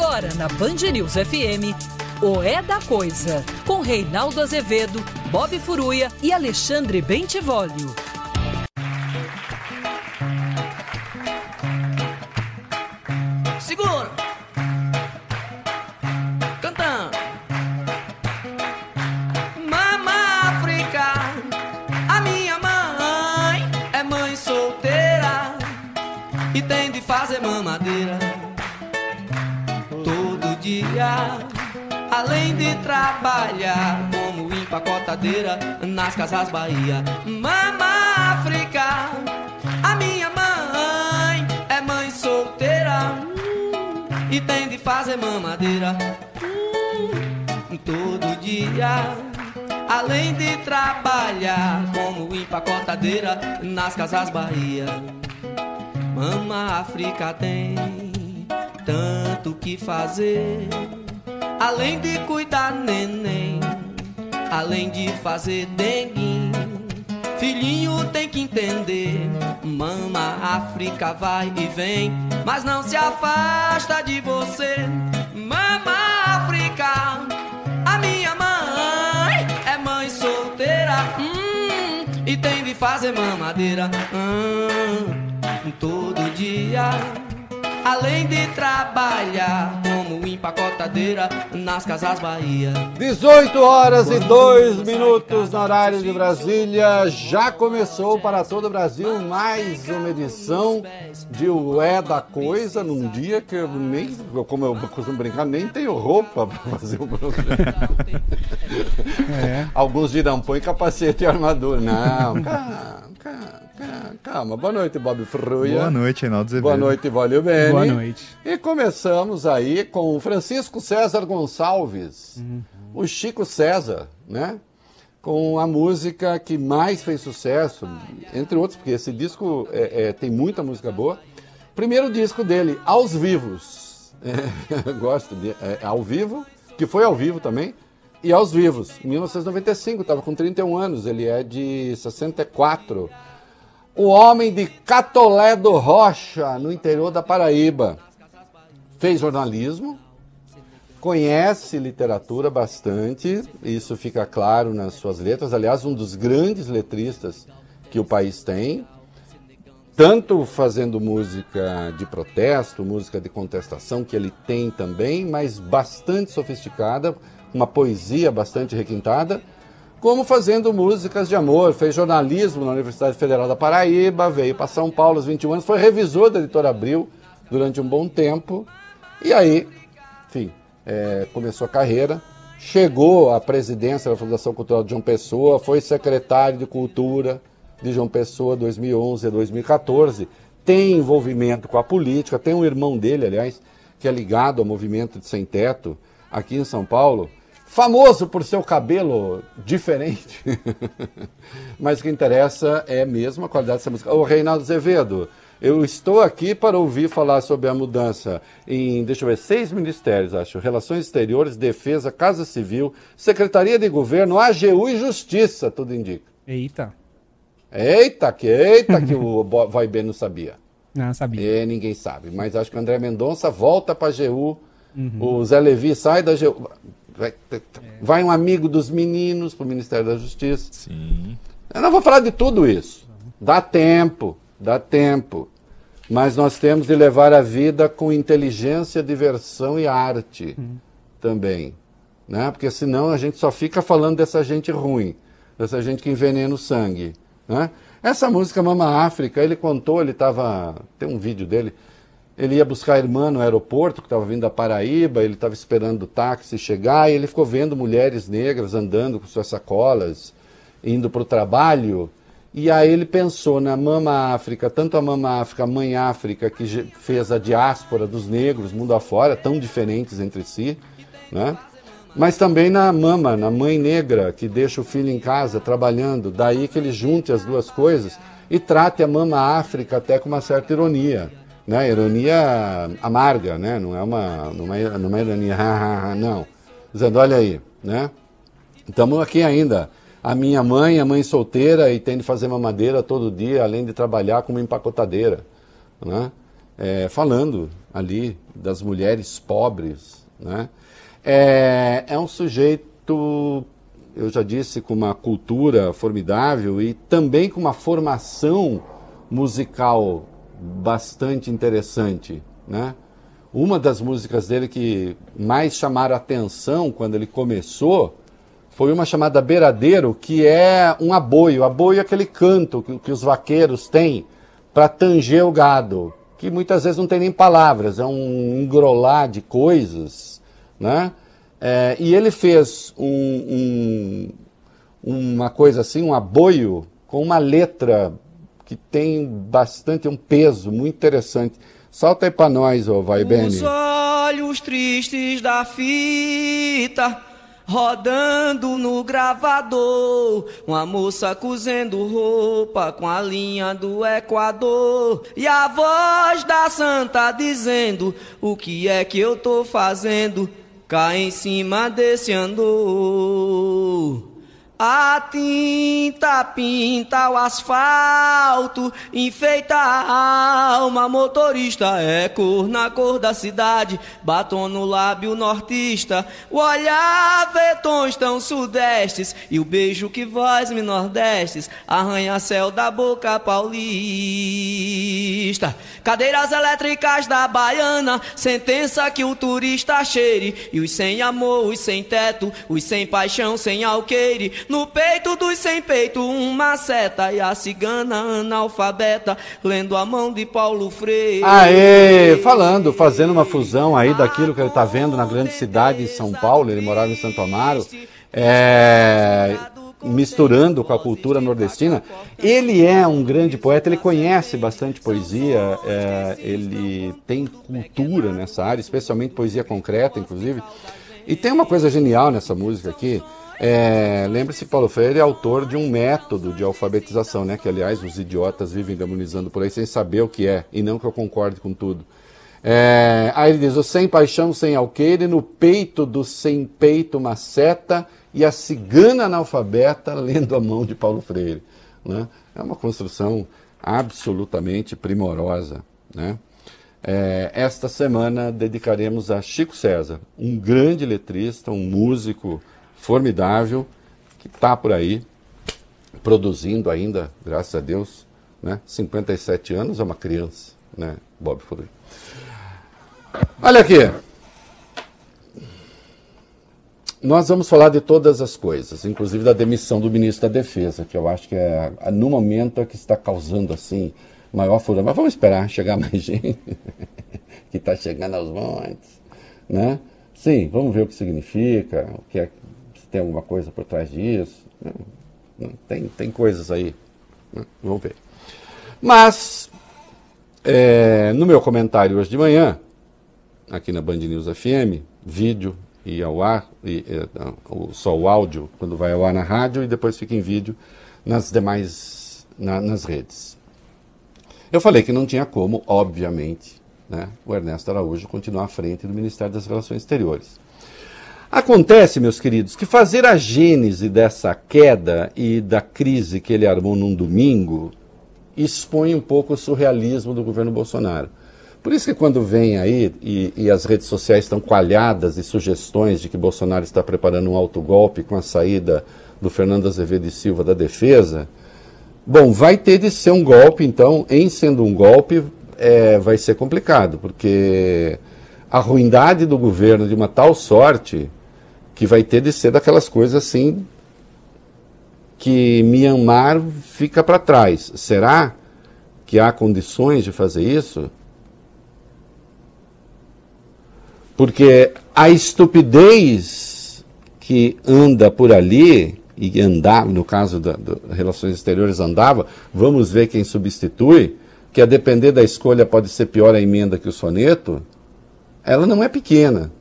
Agora na Band News FM, o É da Coisa, com Reinaldo Azevedo, Bob Furuia e Alexandre Bentivolio. Trabalhar como empacotadeira nas casas Bahia. Mama África, a minha mãe é mãe solteira e tem de fazer mamadeira todo dia. Além de trabalhar como empacotadeira nas casas Bahia. Mama África tem tanto que fazer. Além de cuidar neném, além de fazer dengue, filhinho tem que entender. Mama África vai e vem, mas não se afasta de você. Mama África, a minha mãe é mãe solteira hum, e tem de fazer mamadeira hum, todo dia. Além de trabalhar como empacotadeira nas casas Bahia. 18 horas e 2 minutos no horário de Brasília. Já começou para todo o Brasil mais uma edição de O É da Coisa, num dia que eu nem, como eu costumo brincar, nem tenho roupa para fazer o programa. É. Alguns dirão, põe capacete e armadura. Não, calma, calma. Boa noite, Bob Fruia. Boa noite, Reinaldo Azevedo. Boa noite, Valeu Bene. Boa noite. E começamos aí com o Francisco César Gonçalves, Uhum. o Chico César, né? Com a música que mais fez sucesso, entre outros, porque esse disco é, é, tem muita música boa. Primeiro disco dele, Aos Vivos. É, gosto de é, Ao Vivo, que foi ao vivo também. E Aos Vivos, em 1995, estava com 31 anos, ele é de 64. O homem de Catolé do Rocha, no interior da Paraíba. Fez jornalismo, conhece literatura bastante, isso fica claro nas suas letras. Aliás, um dos grandes letristas que o país tem, tanto fazendo música de protesto, música de contestação, que ele tem também, mas bastante sofisticada, uma poesia bastante requintada como fazendo músicas de amor. Fez jornalismo na Universidade Federal da Paraíba, veio para São Paulo aos 21 anos, foi revisor da editora Abril durante um bom tempo. E aí, enfim, é, começou a carreira, chegou à presidência da Fundação Cultural de João Pessoa, foi secretário de Cultura de João Pessoa 2011 a 2014, tem envolvimento com a política, tem um irmão dele, aliás, que é ligado ao movimento de sem teto aqui em São Paulo famoso por seu cabelo diferente. Mas o que interessa é mesmo a qualidade dessa música. Ô, Reinaldo Azevedo, eu estou aqui para ouvir falar sobre a mudança em, deixa eu ver, seis ministérios, acho. Relações Exteriores, Defesa, Casa Civil, Secretaria de Governo, AGU e Justiça, tudo indica. Eita. Eita, que eita que o Vai Bem não sabia. Não, sabia. É, ninguém sabe. Mas acho que o André Mendonça volta para a AGU, uhum. o Zé Levi sai da AGU. Vai, vai, um amigo dos meninos para o Ministério da Justiça. Sim. Eu não vou falar de tudo isso. Dá tempo, dá tempo. Mas nós temos de levar a vida com inteligência, diversão e arte hum. também. Né? Porque senão a gente só fica falando dessa gente ruim, dessa gente que envenena o sangue. Né? Essa música Mama África, ele contou, ele estava. Tem um vídeo dele. Ele ia buscar a irmã no aeroporto, que estava vindo da Paraíba, ele estava esperando o táxi chegar, e ele ficou vendo mulheres negras andando com suas sacolas, indo para o trabalho. E aí ele pensou na Mama África, tanto a Mama África, a Mãe África, que fez a diáspora dos negros mundo afora, tão diferentes entre si, né? mas também na Mama, na Mãe Negra, que deixa o filho em casa trabalhando. Daí que ele junte as duas coisas e trate a Mama África até com uma certa ironia né? Ironia amarga, né? Não é uma, não é, não é ironia, não. Dizendo, olha aí, né? Estamos aqui ainda. A minha mãe é mãe solteira e tem de fazer mamadeira todo dia, além de trabalhar como empacotadeira, né? é, falando ali das mulheres pobres. Né? É, é um sujeito, eu já disse, com uma cultura formidável e também com uma formação musical bastante interessante. Né? Uma das músicas dele que mais chamaram atenção quando ele começou foi uma chamada Beiradeiro, que é um aboio. Aboio é aquele canto que, que os vaqueiros têm para tanger o gado, que muitas vezes não tem nem palavras, é um engrolar de coisas, né? É, e ele fez um, um, uma coisa assim, um aboio com uma letra que tem bastante, um peso muito interessante. Solta aí para nós, ô Vai Bene. Os olhos tristes da fita rodando no gravador. Uma moça cozendo roupa com a linha do Equador. E a voz da santa dizendo: O que é que eu tô fazendo? Cá em cima desse andor. A tinta pinta o asfalto, enfeita a alma, motorista é cor na cor da cidade, batom no lábio nortista, o olhar vê tons tão sudestes, e o beijo que voz me nordestes, arranha-céu da boca paulista. Cadeiras elétricas da baiana, sentença que o turista cheire, e os sem amor, os sem teto, os sem paixão, sem alqueire, no peito dos sem peito, uma seta e a cigana analfabeta, lendo a mão de Paulo Freire. Aê, falando, fazendo uma fusão aí daquilo que ele está vendo na grande cidade de São Paulo, ele morava em Santo Amaro, é, misturando com a cultura nordestina. Ele é um grande poeta, ele conhece bastante poesia, é, ele tem cultura nessa área, especialmente poesia concreta, inclusive. E tem uma coisa genial nessa música aqui, é, Lembre-se, Paulo Freire é autor de um método de alfabetização, né? Que, aliás, os idiotas vivem demonizando por aí sem saber o que é, e não que eu concorde com tudo. É, aí ele diz: o sem paixão, sem alqueire, no peito do sem peito uma seta, e a cigana analfabeta lendo a mão de Paulo Freire. Né? É uma construção absolutamente primorosa. Né? É, esta semana dedicaremos a Chico César, um grande letrista, um músico formidável, que está por aí, produzindo ainda, graças a Deus, né? 57 anos, é uma criança, né, Bob Furui. Olha aqui. Nós vamos falar de todas as coisas, inclusive da demissão do ministro da Defesa, que eu acho que é, no momento, é que está causando, assim, maior furor. Mas vamos esperar chegar mais gente, que está chegando aos montes, né? Sim, vamos ver o que significa, o que é tem alguma coisa por trás disso. Tem, tem coisas aí. Né? Vamos ver. Mas, é, no meu comentário hoje de manhã, aqui na Band News FM, vídeo e ao ar, e, é, só o áudio quando vai ao ar na rádio e depois fica em vídeo nas demais na, nas redes. Eu falei que não tinha como, obviamente, né, o Ernesto Araújo continuar à frente do Ministério das Relações Exteriores. Acontece, meus queridos, que fazer a gênese dessa queda e da crise que ele armou num domingo expõe um pouco o surrealismo do governo Bolsonaro. Por isso que quando vem aí e, e, as redes sociais estão coalhadas de sugestões de que Bolsonaro está preparando um autogolpe com a saída do Fernando Azevedo e Silva da defesa, bom, vai ter de ser um golpe, então, em sendo um golpe, é, vai ser complicado, porque a ruindade do governo de uma tal sorte que vai ter de ser daquelas coisas assim que Myanmar fica para trás. Será que há condições de fazer isso? Porque a estupidez que anda por ali, e andava, no caso das relações exteriores andava, vamos ver quem substitui, que a depender da escolha pode ser pior a emenda que o soneto, ela não é pequena.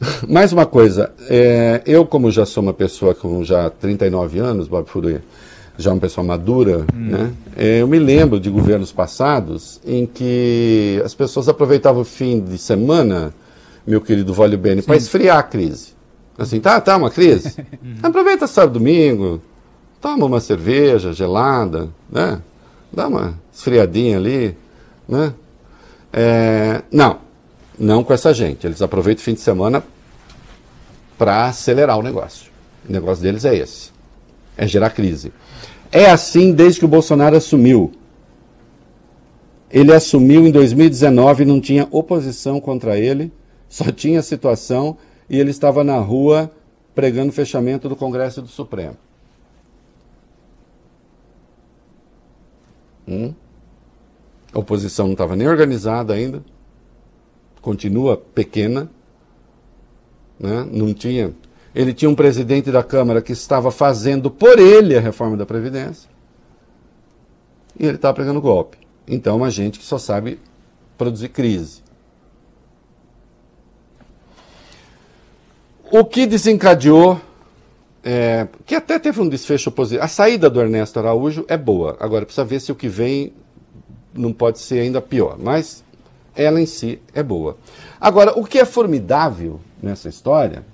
Mais uma coisa, é, eu como já sou uma pessoa com já 39 anos, Bob Furui, já uma pessoa madura, hum. né? É, eu me lembro de governos passados em que as pessoas aproveitavam o fim de semana, meu querido Vólio Bene, para esfriar a crise. Assim, tá, tá, uma crise. Aproveita sábado domingo, toma uma cerveja gelada, né? dá uma esfriadinha ali, né? É, não, não com essa gente. Eles aproveitam o fim de semana para acelerar o negócio. O negócio deles é esse: é gerar crise. É assim desde que o Bolsonaro assumiu. Ele assumiu em 2019, não tinha oposição contra ele, só tinha situação e ele estava na rua pregando o fechamento do Congresso e do Supremo. Hum? A oposição não estava nem organizada ainda, continua pequena, né? não tinha. Ele tinha um presidente da Câmara que estava fazendo por ele a reforma da Previdência e ele estava pregando golpe. Então, uma gente que só sabe produzir crise. O que desencadeou, é, que até teve um desfecho positivo. A saída do Ernesto Araújo é boa. Agora, precisa ver se o que vem não pode ser ainda pior. Mas ela em si é boa. Agora, o que é formidável nessa história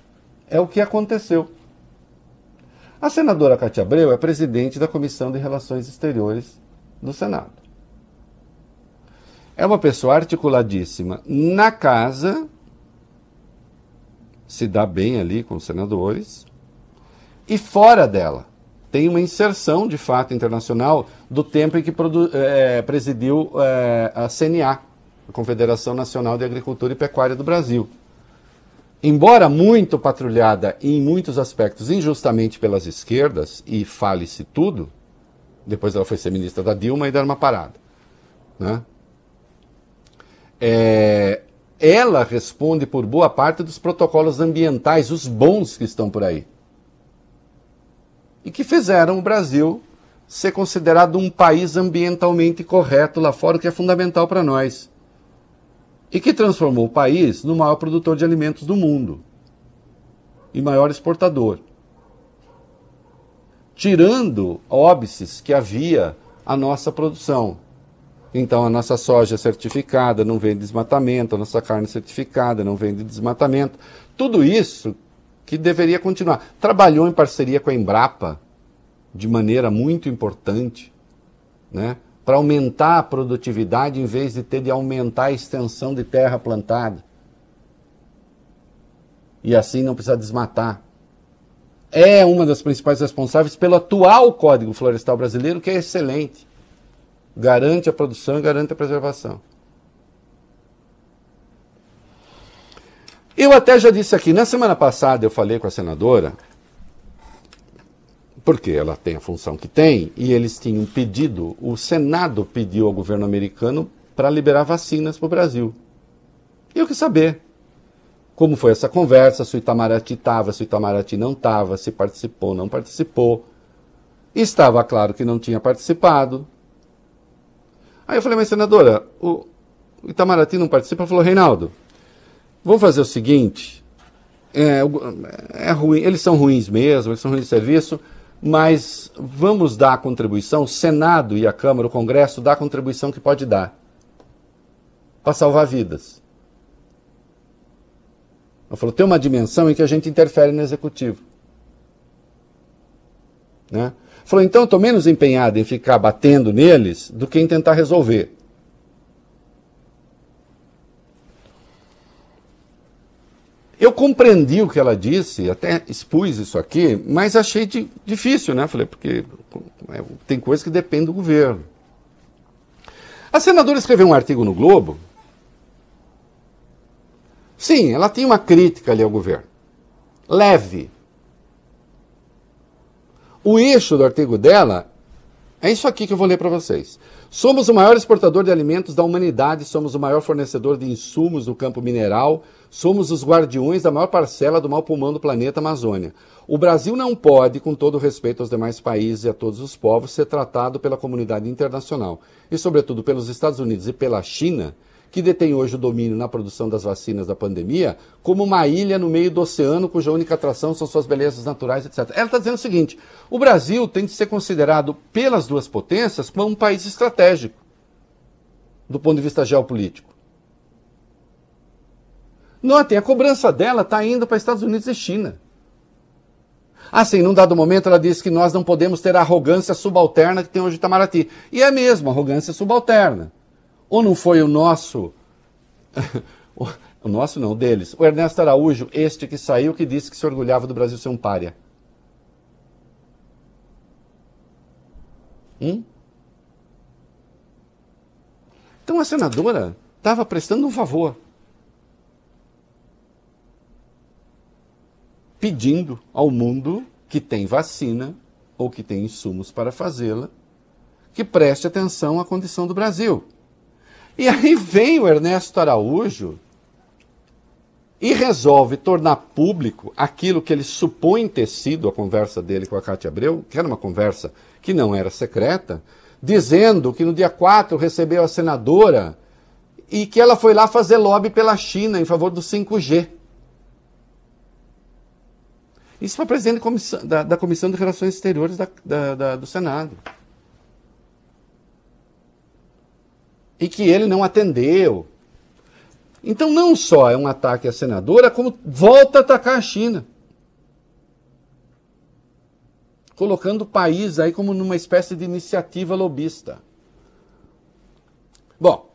é o que aconteceu. A senadora Cátia Abreu é presidente da Comissão de Relações Exteriores do Senado. É uma pessoa articuladíssima na casa se dá bem ali com os senadores. E fora dela, tem uma inserção de fato internacional do tempo em que é, presidiu é, a CNA, a Confederação Nacional de Agricultura e Pecuária do Brasil. Embora muito patrulhada em muitos aspectos injustamente pelas esquerdas, e fale-se tudo, depois ela foi ser ministra da Dilma e deram uma parada. Né? É, ela responde por boa parte dos protocolos ambientais, os bons que estão por aí. E que fizeram o Brasil ser considerado um país ambientalmente correto lá fora, o que é fundamental para nós. E que transformou o país no maior produtor de alimentos do mundo e maior exportador. Tirando óbices que havia a nossa produção. Então a nossa soja certificada não vem de desmatamento, a nossa carne certificada não vem de desmatamento. Tudo isso que deveria continuar. Trabalhou em parceria com a Embrapa de maneira muito importante, né? Para aumentar a produtividade em vez de ter de aumentar a extensão de terra plantada. E assim não precisar desmatar. É uma das principais responsáveis pelo atual Código Florestal Brasileiro, que é excelente garante a produção e garante a preservação. Eu até já disse aqui, na semana passada eu falei com a senadora, porque ela tem a função que tem, e eles tinham pedido, o Senado pediu ao governo americano para liberar vacinas para o Brasil. E eu quis saber como foi essa conversa, se o Itamaraty estava, se o Itamaraty não estava, se participou, não participou. Estava claro que não tinha participado, Aí eu falei, mas senadora, o Itamaraty não participa? Ela falou, Reinaldo, vamos fazer o seguinte, é, é ruim, eles são ruins mesmo, eles são ruins de serviço, mas vamos dar a contribuição, o Senado e a Câmara, o Congresso, dá a contribuição que pode dar para salvar vidas. Ela falou, tem uma dimensão em que a gente interfere no executivo. Né? Falou, então estou menos empenhado em ficar batendo neles do que em tentar resolver. Eu compreendi o que ela disse, até expus isso aqui, mas achei de, difícil, né? Falei, porque é, tem coisas que dependem do governo. A senadora escreveu um artigo no Globo. Sim, ela tem uma crítica ali ao governo. Leve. O eixo do artigo dela é isso aqui que eu vou ler para vocês. Somos o maior exportador de alimentos da humanidade, somos o maior fornecedor de insumos no campo mineral, somos os guardiões da maior parcela do mal pulmão do planeta Amazônia. O Brasil não pode, com todo respeito aos demais países e a todos os povos, ser tratado pela comunidade internacional e, sobretudo, pelos Estados Unidos e pela China que detém hoje o domínio na produção das vacinas da pandemia, como uma ilha no meio do oceano cuja única atração são suas belezas naturais, etc. Ela está dizendo o seguinte: o Brasil tem de ser considerado pelas duas potências como um país estratégico, do ponto de vista geopolítico. Notem, a cobrança dela está indo para Estados Unidos e China. Assim, num dado momento ela disse que nós não podemos ter a arrogância subalterna que tem hoje Itamaraty. E é mesmo, arrogância subalterna. Ou não foi o nosso. o nosso não, o deles. O Ernesto Araújo, este que saiu, que disse que se orgulhava do Brasil ser um pária. Hum? Então a senadora estava prestando um favor. Pedindo ao mundo que tem vacina ou que tem insumos para fazê-la, que preste atenção à condição do Brasil. E aí vem o Ernesto Araújo e resolve tornar público aquilo que ele supõe ter sido a conversa dele com a Cátia Abreu, que era uma conversa que não era secreta, dizendo que no dia 4 recebeu a senadora e que ela foi lá fazer lobby pela China em favor do 5G. Isso foi presidente da, da, Comissão de Relações Exteriores da, da, do Senado. E que ele não atendeu. Então, não só é um ataque à senadora, como volta a atacar a China. Colocando o país aí como numa espécie de iniciativa lobista. Bom,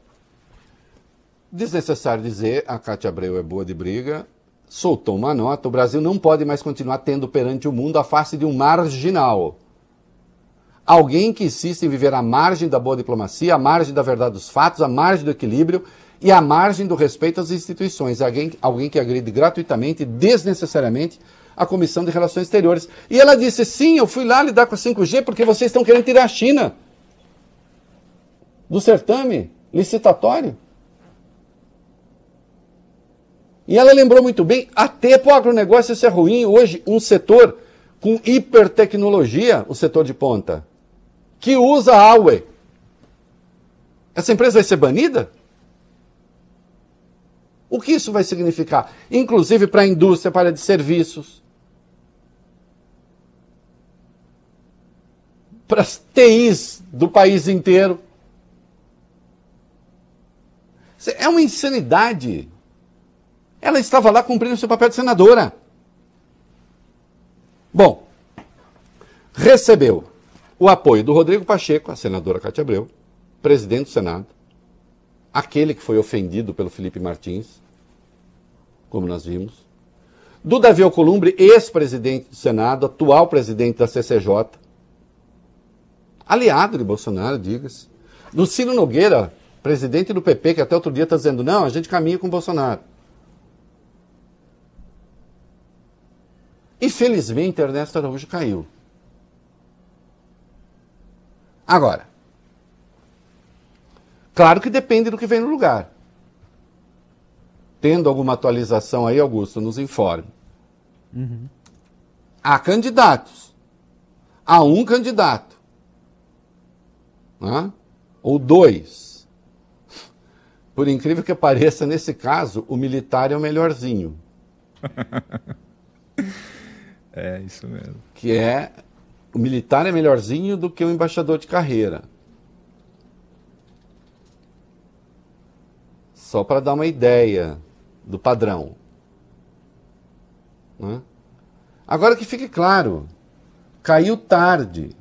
desnecessário dizer, a Cátia Abreu é boa de briga, soltou uma nota, o Brasil não pode mais continuar tendo perante o mundo a face de um marginal. Alguém que insiste em viver à margem da boa diplomacia, à margem da verdade dos fatos, à margem do equilíbrio e à margem do respeito às instituições. Alguém, alguém que agride gratuitamente, desnecessariamente, a Comissão de Relações Exteriores. E ela disse: sim, eu fui lá lidar com a 5G porque vocês estão querendo tirar a China do certame licitatório. E ela lembrou muito bem, até para o agronegócio isso é ruim. Hoje, um setor com hipertecnologia, o setor de ponta, que usa a Huawei. Essa empresa vai ser banida? O que isso vai significar? Inclusive para a indústria, para a de serviços. Para as TIs do país inteiro. É uma insanidade. Ela estava lá cumprindo seu papel de senadora. Bom, recebeu o apoio do Rodrigo Pacheco, a senadora Cátia Abreu, presidente do Senado, aquele que foi ofendido pelo Felipe Martins, como nós vimos, do Davi Alcolumbre, ex-presidente do Senado, atual presidente da CCJ, aliado de Bolsonaro, diga-se, do Ciro Nogueira, presidente do PP, que até outro dia está dizendo, não, a gente caminha com Bolsonaro. Infelizmente, Ernesto Araújo caiu. Agora, claro que depende do que vem no lugar. Tendo alguma atualização aí, Augusto, nos informe. Uhum. Há candidatos. Há um candidato. Né? Ou dois. Por incrível que pareça, nesse caso, o militar é o melhorzinho. É, isso mesmo. Que é. O militar é melhorzinho do que o embaixador de carreira. Só para dar uma ideia do padrão. Né? Agora que fique claro, caiu tarde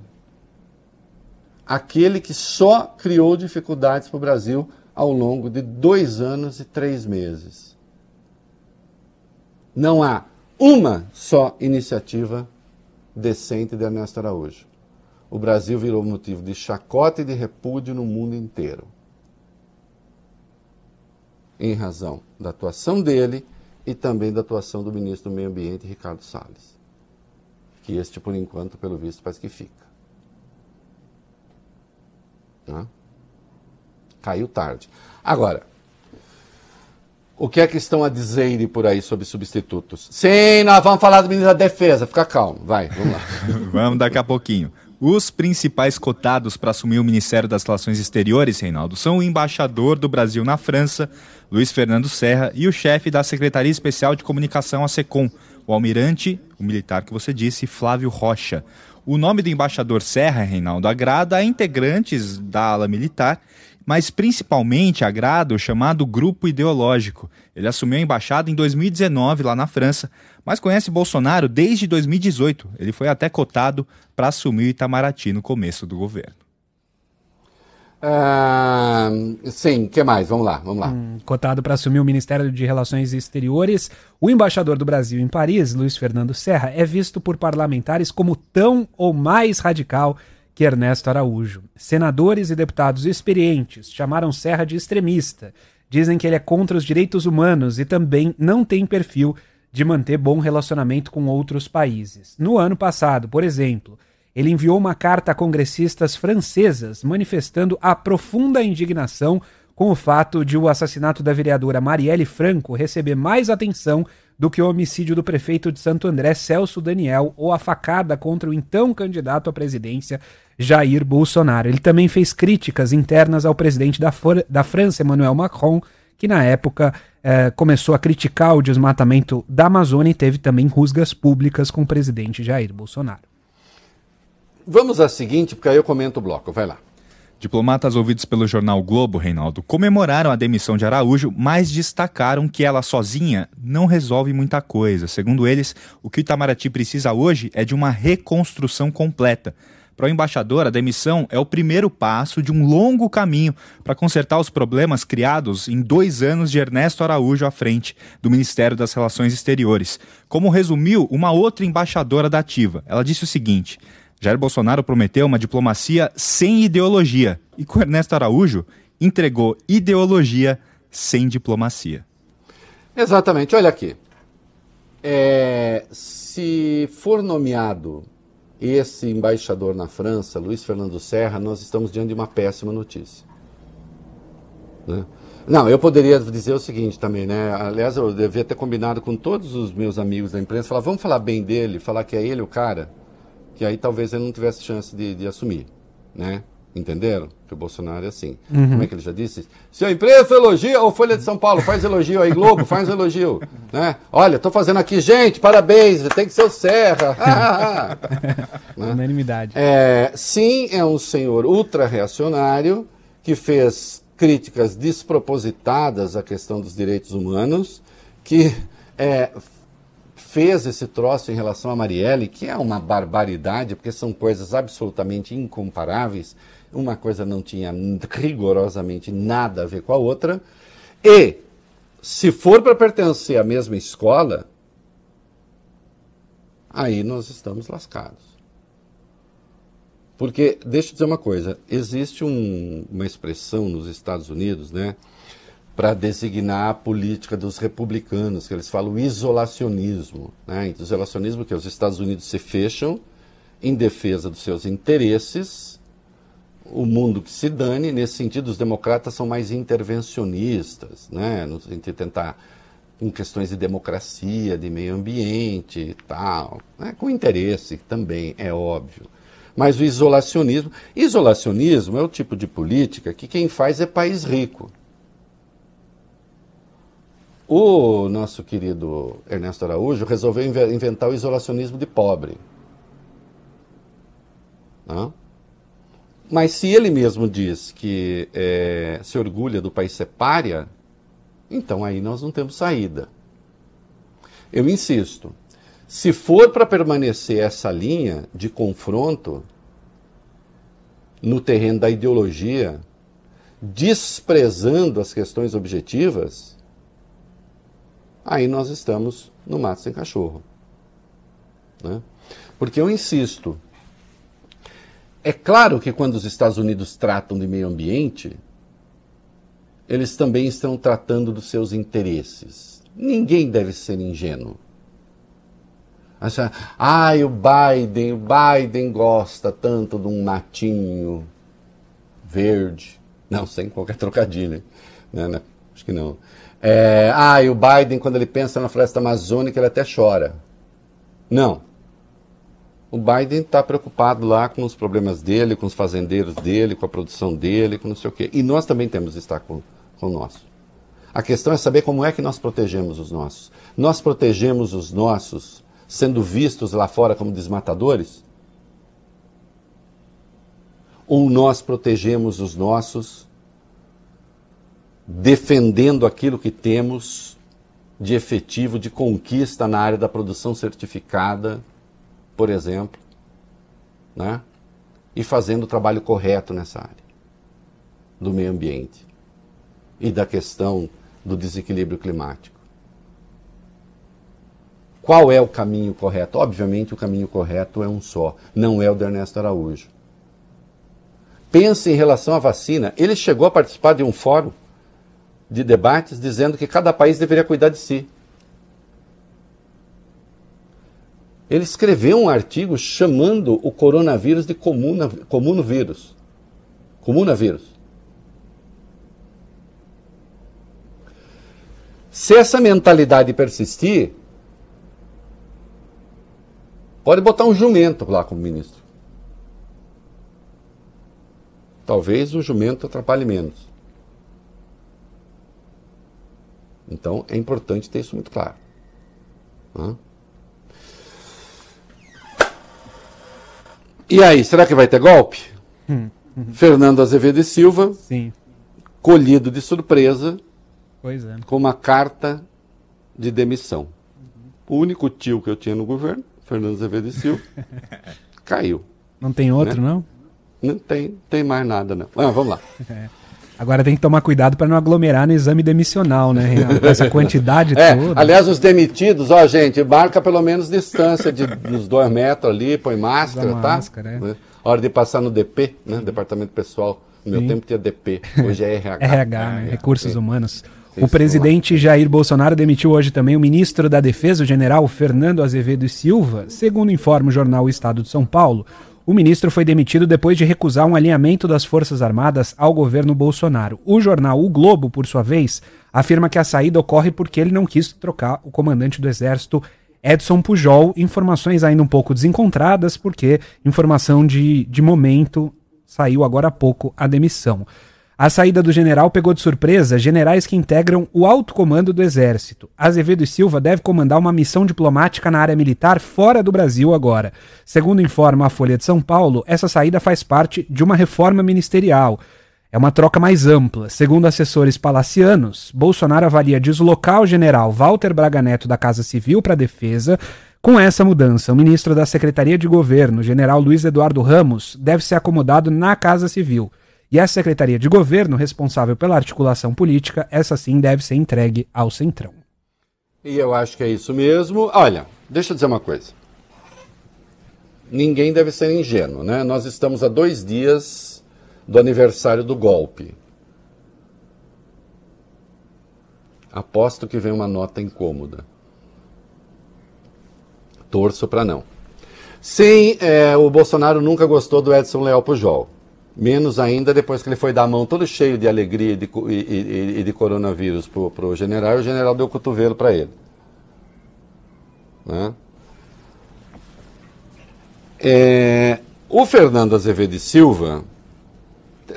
aquele que só criou dificuldades para o Brasil ao longo de dois anos e três meses. Não há uma só iniciativa decente de Ernesto Araújo. O Brasil virou motivo de chacota e de repúdio no mundo inteiro. Em razão da atuação dele e também da atuação do ministro do Meio Ambiente, Ricardo Salles. Que este, por enquanto, pelo visto, parece que fica. Né? Caiu tarde. Agora, o que é que estão a dizer por aí sobre substitutos? Sim, nós vamos falar do ministro da Defesa. Fica calmo, vai, vamos lá. vamos daqui a pouquinho. Os principais cotados para assumir o Ministério das Relações Exteriores, Reinaldo, são o embaixador do Brasil na França, Luiz Fernando Serra, e o chefe da Secretaria Especial de Comunicação, a SECOM, o almirante, o militar que você disse, Flávio Rocha. O nome do embaixador Serra, Reinaldo, agrada a integrantes da ala militar mas principalmente agrada o chamado grupo ideológico. Ele assumiu a embaixada em 2019 lá na França, mas conhece Bolsonaro desde 2018. Ele foi até cotado para assumir o Itamaraty no começo do governo. Ah, sim, que mais? Vamos lá, vamos lá. Hum, cotado para assumir o Ministério de Relações Exteriores, o embaixador do Brasil em Paris, Luiz Fernando Serra, é visto por parlamentares como tão ou mais radical que Ernesto Araújo. Senadores e deputados experientes chamaram Serra de extremista. Dizem que ele é contra os direitos humanos e também não tem perfil de manter bom relacionamento com outros países. No ano passado, por exemplo, ele enviou uma carta a congressistas francesas manifestando a profunda indignação com o fato de o assassinato da vereadora Marielle Franco receber mais atenção do que o homicídio do prefeito de Santo André, Celso Daniel, ou a facada contra o então candidato à presidência, Jair Bolsonaro. Ele também fez críticas internas ao presidente da, da França, Emmanuel Macron, que na época eh, começou a criticar o desmatamento da Amazônia e teve também rusgas públicas com o presidente Jair Bolsonaro. Vamos à seguinte, porque aí eu comento o bloco. Vai lá. Diplomatas ouvidos pelo jornal Globo, Reinaldo, comemoraram a demissão de Araújo, mas destacaram que ela sozinha não resolve muita coisa. Segundo eles, o que o Itamaraty precisa hoje é de uma reconstrução completa. Para o embaixador, a demissão é o primeiro passo de um longo caminho para consertar os problemas criados em dois anos de Ernesto Araújo à frente do Ministério das Relações Exteriores. Como resumiu uma outra embaixadora da Ativa, ela disse o seguinte. Jair Bolsonaro prometeu uma diplomacia sem ideologia e com Ernesto Araújo entregou ideologia sem diplomacia. Exatamente. Olha aqui. É, se for nomeado esse embaixador na França, Luiz Fernando Serra, nós estamos diante de uma péssima notícia. Né? Não, eu poderia dizer o seguinte também, né? Aliás, eu devia ter combinado com todos os meus amigos da imprensa, falar, vamos falar bem dele, falar que é ele o cara que aí talvez ele não tivesse chance de, de assumir, né? Entenderam? Que o Bolsonaro é assim. Uhum. Como é que ele já disse? Se a imprensa elogia, ou Folha de São Paulo, faz elogio aí, Globo, faz elogio. Né? Olha, estou fazendo aqui, gente, parabéns, tem que ser o Serra. Né? Unanimidade. É, sim, é um senhor ultra-reacionário que fez críticas despropositadas à questão dos direitos humanos, que é, fez esse troço em relação a Marielle, que é uma barbaridade, porque são coisas absolutamente incomparáveis. Uma coisa não tinha rigorosamente nada a ver com a outra. E, se for para pertencer à mesma escola, aí nós estamos lascados. Porque, deixa eu dizer uma coisa, existe um, uma expressão nos Estados Unidos, né? Para designar a política dos republicanos, que eles falam isolacionismo. Né? Isolacionismo que os Estados Unidos se fecham em defesa dos seus interesses, o mundo que se dane, nesse sentido os democratas são mais intervencionistas, né? no sentido de tentar com questões de democracia, de meio ambiente e tal, né? com interesse também, é óbvio. Mas o isolacionismo, isolacionismo é o tipo de política que quem faz é país rico. O nosso querido Ernesto Araújo resolveu inventar o isolacionismo de pobre. Não? Mas se ele mesmo diz que é, se orgulha do país ser párea, então aí nós não temos saída. Eu insisto, se for para permanecer essa linha de confronto no terreno da ideologia, desprezando as questões objetivas, aí nós estamos no mato sem cachorro. Né? Porque eu insisto, é claro que quando os Estados Unidos tratam de meio ambiente, eles também estão tratando dos seus interesses. Ninguém deve ser ingênuo. Acha, ah, o Biden, o Biden gosta tanto de um matinho verde. Não, sem qualquer trocadilho. Né? Acho que não. É, ah, e o Biden, quando ele pensa na floresta amazônica, ele até chora. Não. O Biden está preocupado lá com os problemas dele, com os fazendeiros dele, com a produção dele, com não sei o quê. E nós também temos que estar com, com o nosso. A questão é saber como é que nós protegemos os nossos. Nós protegemos os nossos sendo vistos lá fora como desmatadores? Ou nós protegemos os nossos defendendo aquilo que temos de efetivo, de conquista na área da produção certificada, por exemplo, né? e fazendo o trabalho correto nessa área do meio ambiente e da questão do desequilíbrio climático. Qual é o caminho correto? Obviamente, o caminho correto é um só, não é o do Ernesto Araújo. Pense em relação à vacina. Ele chegou a participar de um fórum de debates dizendo que cada país deveria cuidar de si. Ele escreveu um artigo chamando o coronavírus de comuna, comunovírus. Comunavírus. Se essa mentalidade persistir, pode botar um jumento lá como ministro. Talvez o jumento atrapalhe menos. Então é importante ter isso muito claro. E aí, será que vai ter golpe? Hum, hum. Fernando Azevedo e Silva, Sim. colhido de surpresa, Pois é. com uma carta de demissão. O único tio que eu tinha no governo, Fernando Azevedo e Silva, caiu. Não tem outro, Né? não? Não tem, tem mais nada, não. Ah, vamos lá. Agora tem que tomar cuidado para não aglomerar no exame demissional, né, Reinaldo? Essa quantidade É, toda. aliás, os demitidos, ó, gente, marca pelo menos distância de uns dois metros ali, põe máscara, tá? máscara, é. Né? Hora de passar no DP, né? Departamento Pessoal. No meu Sim. tempo tinha DP, hoje é RH. RH, né? É, Recursos sim. Humanos. O presidente Jair Bolsonaro demitiu hoje também o ministro da Defesa, o general Fernando Azevedo Silva. Segundo informa o jornal O Estado de São Paulo, o ministro foi demitido depois de recusar um alinhamento das Forças Armadas ao governo Bolsonaro. O jornal O Globo, por sua vez, afirma que a saída ocorre porque ele não quis trocar o comandante do Exército, Edson Pujol. Informações ainda um pouco desencontradas, porque informação de, de momento saiu agora há pouco a demissão. A saída do general pegou de surpresa generais que integram o alto comando do Exército. Azevedo e Silva deve comandar uma missão diplomática na área militar fora do Brasil agora. Segundo informa a Folha de São Paulo, essa saída faz parte de uma reforma ministerial. É uma troca mais ampla. Segundo assessores palacianos, Bolsonaro avalia deslocar o general Walter Braga Neto da Casa Civil para a Defesa. Com essa mudança, o ministro da Secretaria de Governo, general Luiz Eduardo Ramos, deve ser acomodado na Casa Civil. E a Secretaria de Governo, responsável pela articulação política, essa sim deve ser entregue ao Centrão. E eu acho que é isso mesmo. Olha, deixa eu dizer uma coisa. Ninguém deve ser ingênuo, né? Nós estamos a dois dias do aniversário do golpe. Aposto que vem uma nota incômoda. Torço para não. Sim, é, o Bolsonaro nunca gostou do Edson Leal Pujol. Menos ainda depois que ele foi dar a mão todo cheio de alegria e de, e- e- e de coronavírus pro, pro general, e o general deu o cotovelo para ele. Né? É, o Fernando Azevedo e Silva.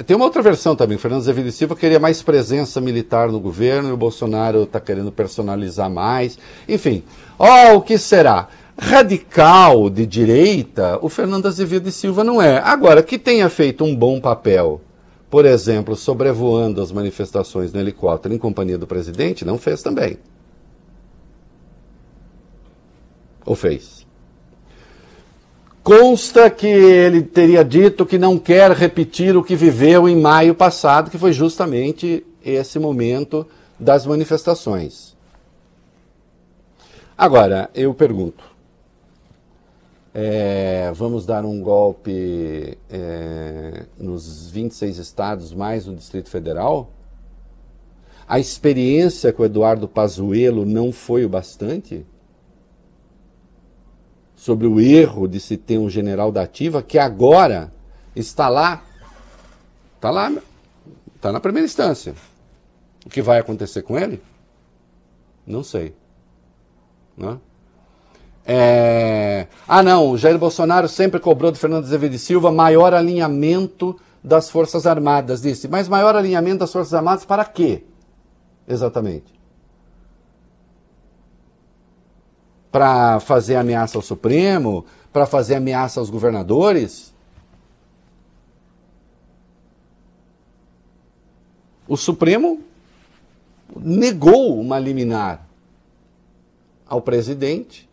Tem uma outra versão também. O Fernando Azevedo e Silva queria mais presença militar no governo e o Bolsonaro está querendo personalizar mais. Enfim, ó, o que será? Radical de direita, o Fernando Azevedo e Silva não é. Agora, que tenha feito um bom papel, por exemplo, sobrevoando as manifestações no helicóptero em companhia do presidente, não fez também. Ou fez? Consta que ele teria dito que não quer repetir o que viveu em maio passado, que foi justamente esse momento das manifestações. Agora, eu pergunto: é, vamos dar um golpe é, nos 26 estados, mais no Distrito Federal? A experiência com o Eduardo Pazuello não foi o bastante? sobre o erro de se ter um general da ativa que agora está lá, está lá, está na primeira instância. O que vai acontecer com ele? Não sei. Né? É... Ah, não, o Jair Bolsonaro sempre cobrou do Fernando Azevedo Silva maior alinhamento das Forças Armadas, disse. Mas maior alinhamento das Forças Armadas para quê? Exatamente. para fazer ameaça ao Supremo, para fazer ameaça aos governadores? O Supremo negou uma liminar ao presidente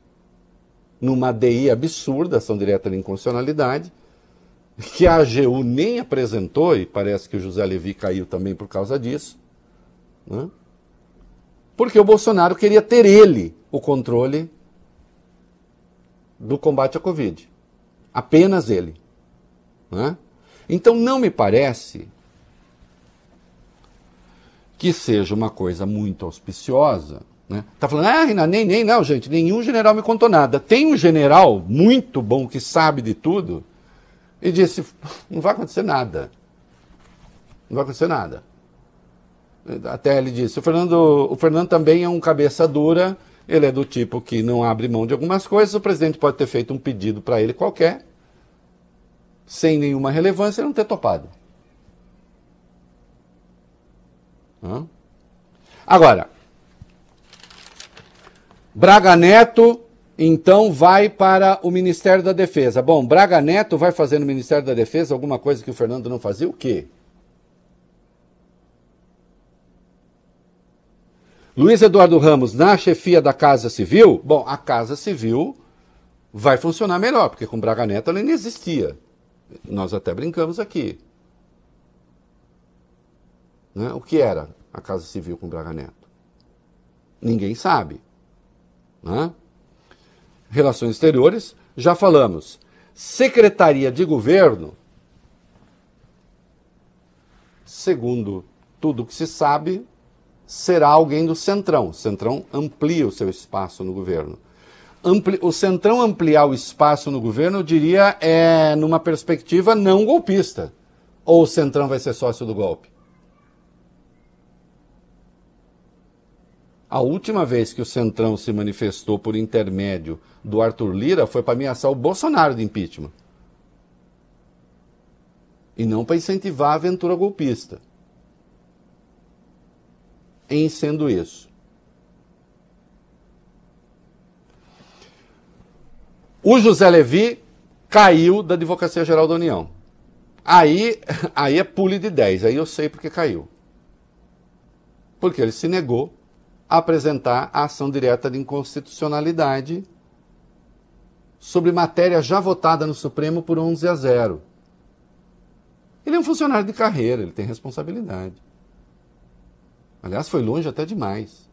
numa DI absurda, ação direta de inconstitucionalidade, que a AGU nem apresentou, e parece que o José Levi caiu também por causa disso, né? porque o Bolsonaro queria ter ele o controle do combate à Covid. Apenas ele. Né? Então não me parece que seja uma coisa muito auspiciosa. Né? Tá falando, ah, nem, nem, não, gente, nenhum general me contou nada. Tem um general muito bom que sabe de tudo e disse: não vai acontecer nada. Não vai acontecer nada. Até ele disse: o Fernando, o Fernando também é um cabeça dura, ele é do tipo que não abre mão de algumas coisas. O presidente pode ter feito um pedido para ele qualquer, sem nenhuma relevância, e não ter topado. Agora, Braga Neto, então, vai para o Ministério da Defesa. Bom, Braga Neto vai fazer no Ministério da Defesa alguma coisa que o Fernando não fazia? O quê? Luiz Eduardo Ramos na chefia da Casa Civil? Bom, a Casa Civil vai funcionar melhor, porque com Braga Neto ela nem existia. Nós até brincamos aqui. Né? O que era a Casa Civil com Braga Neto? Ninguém sabe. Né? Relações Exteriores, já falamos. Secretaria de Governo, segundo tudo que se sabe, será alguém do Centrão. O Centrão amplia o seu espaço no governo. Ampli o Centrão ampliar o espaço no governo, eu diria, é numa perspectiva não golpista. Ou o Centrão vai ser sócio do golpe? A última vez que o Centrão se manifestou por intermédio do Arthur Lira foi para ameaçar o Bolsonaro de impeachment. E não para incentivar a aventura golpista. Em sendo isso. O José Levi caiu da Advocacia Geral da União. Aí, aí é pule de 10, aí eu sei porque caiu. Porque ele se negou apresentar a ação direta de inconstitucionalidade sobre matéria já votada no Supremo por 11 a 0. Ele é um funcionário de carreira, ele tem responsabilidade. Aliás, foi longe até demais.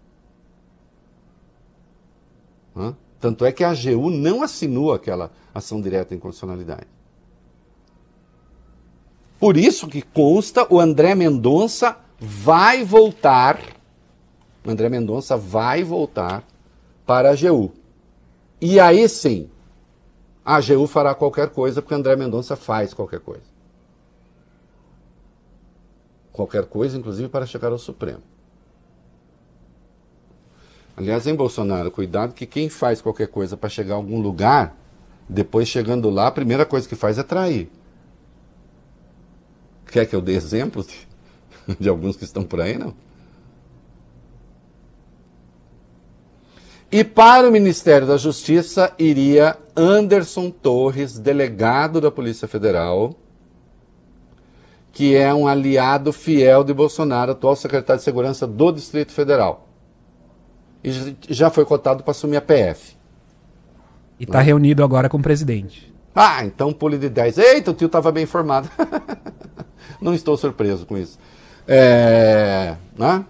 Hã? Tanto é que a AGU não assinou aquela ação direta de inconstitucionalidade. Por isso que consta, o André Mendonça vai voltar André Mendonça vai voltar para a AGU. E aí sim, a AGU fará qualquer coisa, porque André Mendonça faz qualquer coisa. Qualquer coisa, inclusive para chegar ao Supremo. Aliás, em Bolsonaro, cuidado que quem faz qualquer coisa para chegar a algum lugar, depois chegando lá, a primeira coisa que faz é trair. Quer que eu dê exemplos de, de alguns que estão por aí, não? E para o Ministério da Justiça iria Anderson Torres, delegado da Polícia Federal, que é um aliado fiel de Bolsonaro, atual secretário de Segurança do Distrito Federal. E já foi cotado para assumir a PF. E está reunido agora com o presidente. Ah, então pule de 10. Eita, o tio estava bem informado. Não estou surpreso com isso. É, né?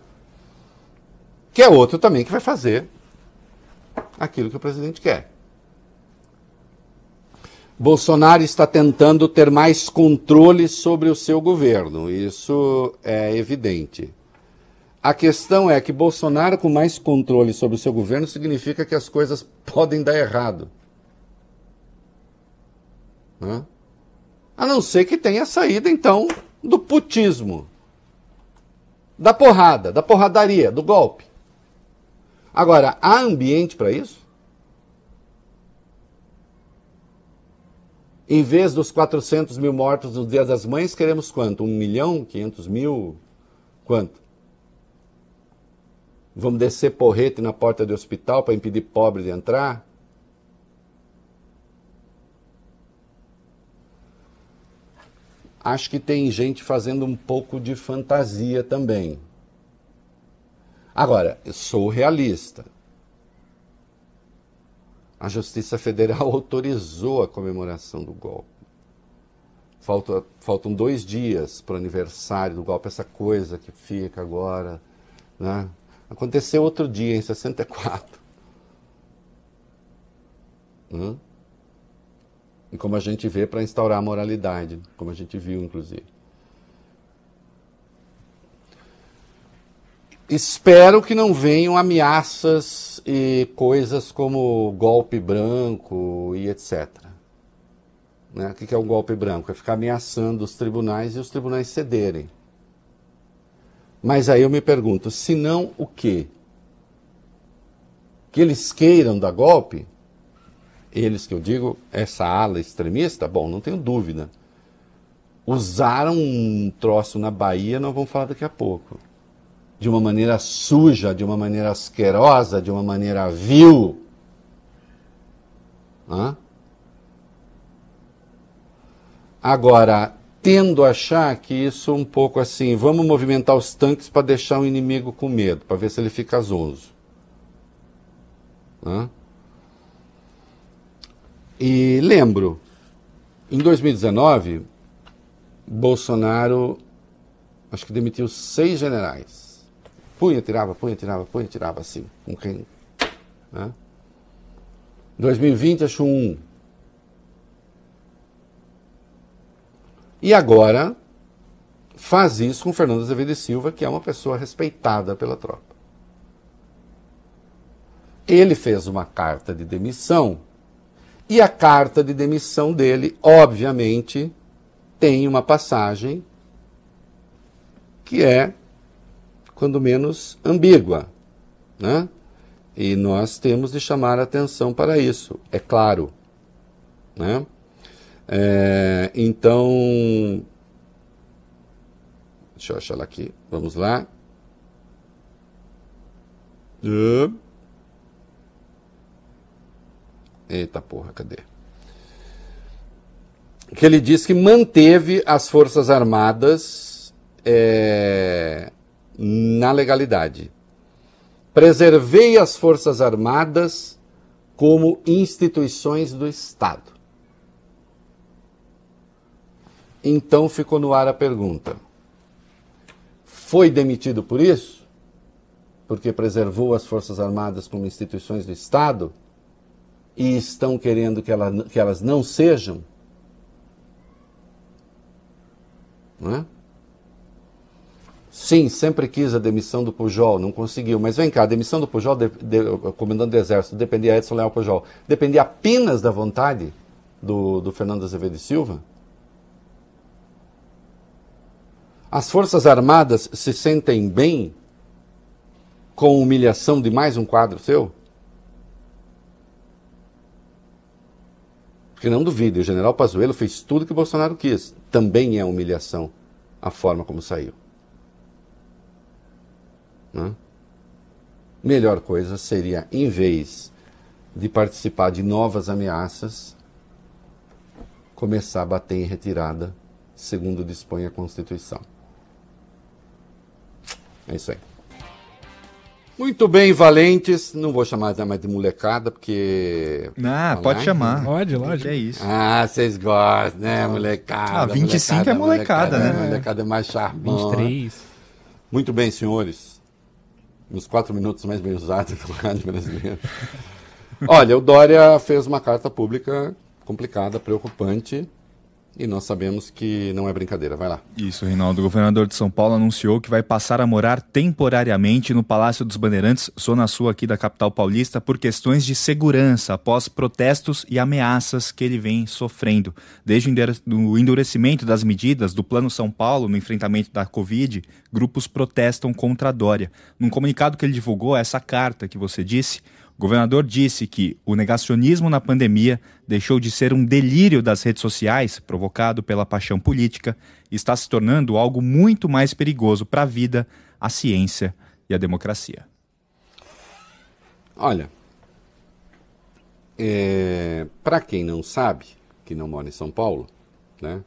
Que é outro também que vai fazer aquilo que o presidente quer. Bolsonaro está tentando ter mais controle sobre o seu governo, isso é evidente. A questão é que Bolsonaro com mais controle sobre o seu governo significa que as coisas podem dar errado. Né? A não ser que tenha saída, então, do putismo, da porrada, da porradaria, do golpe. Agora, há ambiente para isso? Em vez dos 400 mil mortos no Dia das Mães, queremos quanto? Um milhão? 500 mil? Quanto? Vamos descer porrete na porta do hospital para impedir pobre de entrar? Acho que tem gente fazendo um pouco de fantasia também. Agora, eu sou realista. A Justiça Federal autorizou a comemoração do golpe. Falta, faltam dois dias para o aniversário do golpe, essa coisa que fica agora. Né? Aconteceu outro dia, em 64. Hum? E como a gente vê para instaurar a moralidade, como a gente viu, inclusive. Espero que não venham ameaças e coisas como golpe branco e etc. Né? O que é um golpe branco? É ficar ameaçando os tribunais e os tribunais cederem. Mas aí eu me pergunto, se não o quê? Que eles queiram dar golpe? Eles que eu digo, essa ala extremista, bom, não tenho dúvida. Usaram um troço na Bahia, nós vamos falar daqui a pouco de uma maneira suja, de uma maneira asquerosa, de uma maneira vil. Hã? Agora, tendo a achar que isso um pouco assim, vamos movimentar os tanques para deixar o inimigo com medo, para ver se ele fica zonzo. Hã? E lembro, em 2019, Bolsonaro acho que demitiu seis generais punha, tirava, punha, tirava, punha, tirava assim, com quem. Né? 2020 acho um. E agora faz isso com Fernando Azevedo Silva, que é uma pessoa respeitada pela tropa. Ele fez uma carta de demissão e a carta de demissão dele, obviamente, tem uma passagem que é quando menos, ambígua. Né? E nós temos de chamar atenção para isso, é claro. Né? É, então, deixa eu achar ela aqui, vamos lá. Eita porra, cadê? Que ele diz que manteve as Forças Armadas é, na legalidade. Preservei as Forças Armadas como instituições do Estado. Então ficou no ar a pergunta: foi demitido por isso? Porque preservou as Forças Armadas como instituições do Estado? E estão querendo que, ela, que elas não sejam? Não é? Sim, sempre quis a demissão do Pujol, não conseguiu. Mas vem cá, a demissão do Pujol, de, de, comandante do Exército, dependia Edson Leal Pujol, dependia apenas da vontade do, do Fernando Azevedo Silva? As Forças Armadas se sentem bem com humilhação de mais um quadro seu? Porque não duvide, o general Pazuello fez tudo que Bolsonaro quis. Também é humilhação a forma como saiu. Né? Melhor coisa seria, em vez de participar de novas ameaças, começar a bater em retirada, segundo dispõe a Constituição. É isso aí. Muito bem, valentes. Não vou chamar mais de molecada, porque. Ah, pode chamar. Pode, lógico. Que é isso. Ah, vocês gostam, né, molecada? Ah, 25 molecada, é molecada, molecada né? Molecada é mais charmosa. 23. Muito bem, senhores nos quatro minutos mais bem usados do rádio brasileiro. Olha, o Dória fez uma carta pública complicada, preocupante, e nós sabemos que não é brincadeira. Vai lá. Isso, Reinaldo. O governador de São Paulo anunciou que vai passar a morar temporariamente no Palácio dos Bandeirantes, zona sul aqui da capital paulista, por questões de segurança, após protestos e ameaças que ele vem sofrendo. Desde o endurecimento das medidas do Plano São Paulo no enfrentamento da Covid, grupos protestam contra a Dória. Num comunicado que ele divulgou, essa carta que você disse, o governador disse que o negacionismo na pandemia deixou de ser um delírio das redes sociais, provocado pela paixão política, e está se tornando algo muito mais perigoso para a vida, a ciência e a democracia. Olha, é, para quem não sabe, que não mora em São Paulo, né,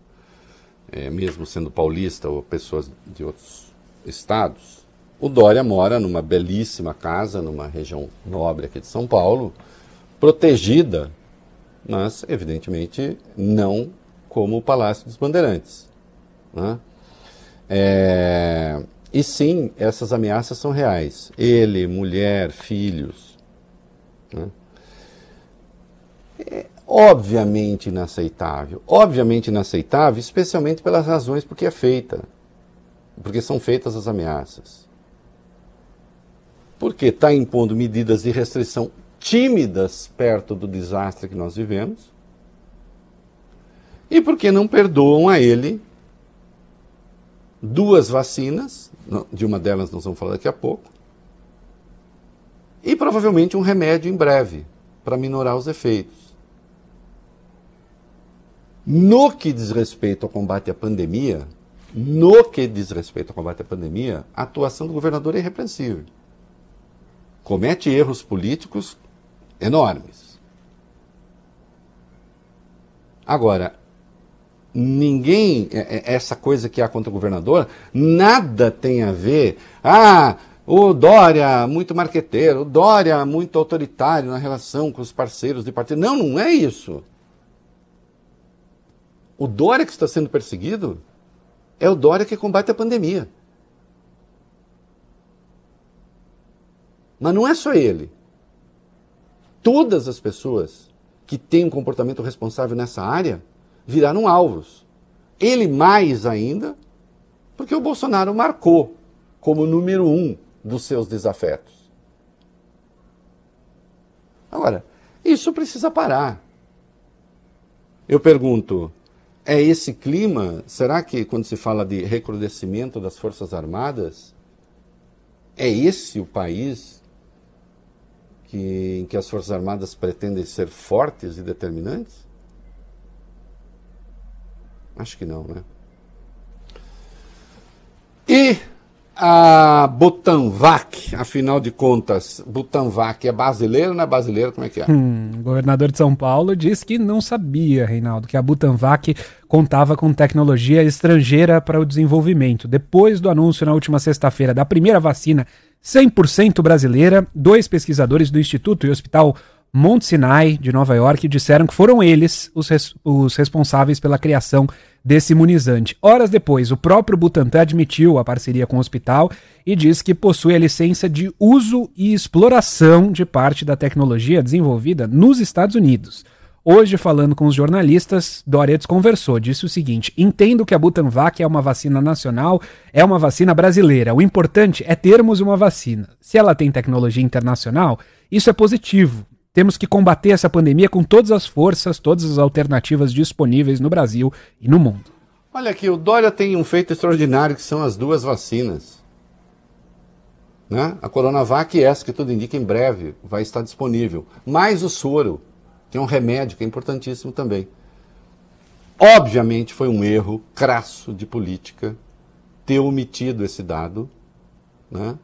é, mesmo sendo paulista ou pessoas de outros estados, O Dória mora numa belíssima casa, numa região nobre aqui de São Paulo, protegida, mas evidentemente não como o Palácio dos Bandeirantes. Né? É... E sim, essas ameaças são reais. Ele, mulher, filhos. Né? É obviamente inaceitável. Obviamente inaceitável, especialmente pelas razões por que é feita. Porque são feitas as ameaças. Porque está impondo medidas de restrição tímidas perto do desastre que nós vivemos. E porque não perdoam a ele duas vacinas, de uma delas nós vamos falar daqui a pouco, e provavelmente um remédio em breve para minorar os efeitos. No que diz respeito ao combate à pandemia, no que diz respeito ao combate à pandemia, a atuação do governador é irrepreensível. Comete erros políticos enormes. Agora, ninguém, é, é, essa coisa que há contra o governador, nada tem a ver. Ah, o Dória muito marqueteiro, o Dória muito autoritário na relação com os parceiros de partido. Não, não é isso. O Dória que está sendo perseguido é o Dória que combate a pandemia. Mas não é só ele. Todas as pessoas que têm um comportamento responsável nessa área viraram alvos. Ele mais ainda, porque o Bolsonaro marcou como número um dos seus desafetos. Agora, isso precisa parar. Eu pergunto, é esse clima? Será que quando se fala de recrudescimento das Forças Armadas, é esse o país que, em que as Forças Armadas pretendem ser fortes e determinantes? Acho que não, né? E a Butanvac, afinal de contas, Butanvac é brasileiro ou não é brasileiro? Como é que é? Hum, o governador de São Paulo disse que não sabia, Reinaldo, que a Butanvac contava com tecnologia estrangeira para o desenvolvimento. Depois do anúncio na última sexta-feira da primeira vacina 100% brasileira, dois pesquisadores do Instituto e Hospital Mount Sinai, de Nova York, disseram que foram eles os, res os responsáveis pela criação desse imunizante. Horas depois, o próprio Butantan admitiu a parceria com o hospital e diz que possui a licença de uso e exploração de parte da tecnologia desenvolvida nos Estados Unidos. Hoje, falando com os jornalistas, Dória conversou, disse o seguinte: entendo que a Butanvac é uma vacina nacional, é uma vacina brasileira. O importante é termos uma vacina. Se ela tem tecnologia internacional, isso é positivo. Temos que combater essa pandemia com todas as forças, todas as alternativas disponíveis no Brasil e no mundo. Olha aqui, o Dória tem um feito extraordinário que são as duas vacinas. Né? A Coronavac e essa que tudo indica em breve vai estar disponível. Mais o soro, que é um remédio que é importantíssimo também. Obviamente foi um erro crasso de política ter omitido esse dado, né?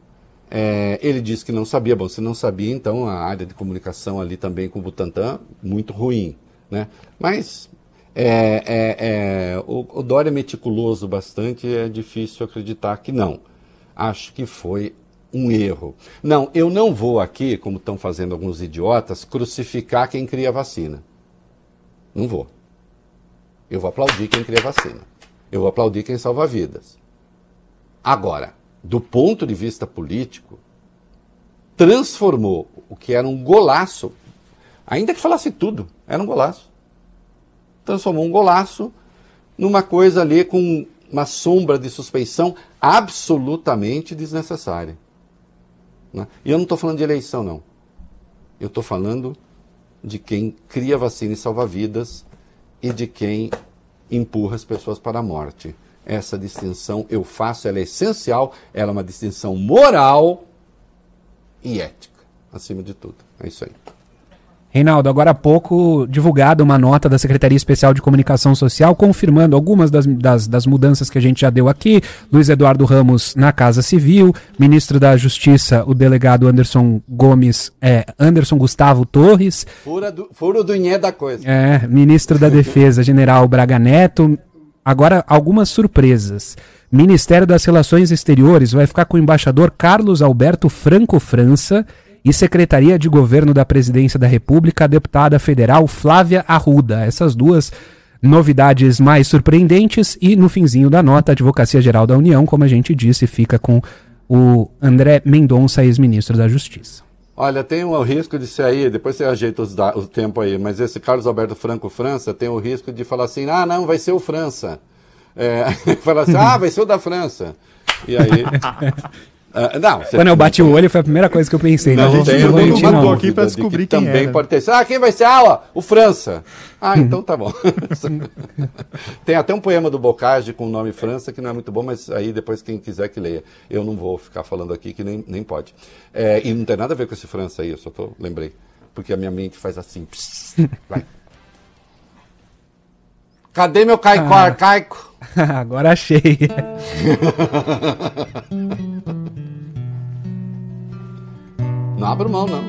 É, ele disse que não sabia. Bom, se não sabia, então a área de comunicação ali também com o Butantan, muito ruim. Né? Mas é, é, é, o, o Dória meticuloso bastante, é difícil acreditar que não. Acho que foi um erro. Não, eu não vou aqui, como estão fazendo alguns idiotas, crucificar quem cria vacina. Não vou. Eu vou aplaudir quem cria vacina. Eu vou aplaudir quem salva vidas. Agora, do ponto de vista político, transformou o que era um golaço, ainda que falasse tudo, era um golaço. Transformou um golaço numa coisa ali com uma sombra de suspeição absolutamente desnecessária. Né? E eu não estou falando de eleição, não. Eu estou falando de quem cria vacina e salva vidas e de quem empurra as pessoas para a morte essa distinção eu faço, ela é essencial, ela é uma distinção moral e ética, acima de tudo. É isso aí. Reinaldo, agora há pouco divulgada uma nota da Secretaria Especial de Comunicação Social confirmando algumas das, das, das, mudanças que a gente já deu aqui. Luiz Eduardo Ramos na Casa Civil, ministro da Justiça, o delegado Anderson Gomes, é, Anderson Gustavo Torres. Fura do, furo do Inhé da coisa. É, ministro da Defesa, general Braga Neto, Agora, algumas surpresas. Ministério das Relações Exteriores vai ficar com o embaixador Carlos Alberto Franco França e Secretaria de Governo da Presidência da República, a deputada federal Flávia Arruda. Essas duas novidades mais surpreendentes e no finzinho da nota, a Advocacia Geral da União, como a gente disse, fica com o André Mendonça, ex-ministro da Justiça. Olha, tem o risco de ser aí, depois você ajeita os o tempo aí, mas esse Carlos Alberto Franco França tem o risco de falar assim, ah, não, vai ser o França. É, falar assim, ah, vai ser o da França. E aí. Uh, não, Quando eu bati o olho, foi a primeira coisa que eu pensei. Não, não tem, eu não mandou aqui para descobrir que quem também era. pode ter. Ah, quem vai ser? Ah, ó, o França. Ah, então tá bom. tem até um poema do Bocage com o nome França que não é muito bom, mas aí depois quem quiser que leia. Eu não vou ficar falando aqui que nem, nem pode. É, e não tem nada a ver com esse França aí, eu só tô, lembrei. Porque a minha mente faz assim. Pss, vai. Cadê meu caicó ah. arcaico? Agora achei. Não abro mão, não.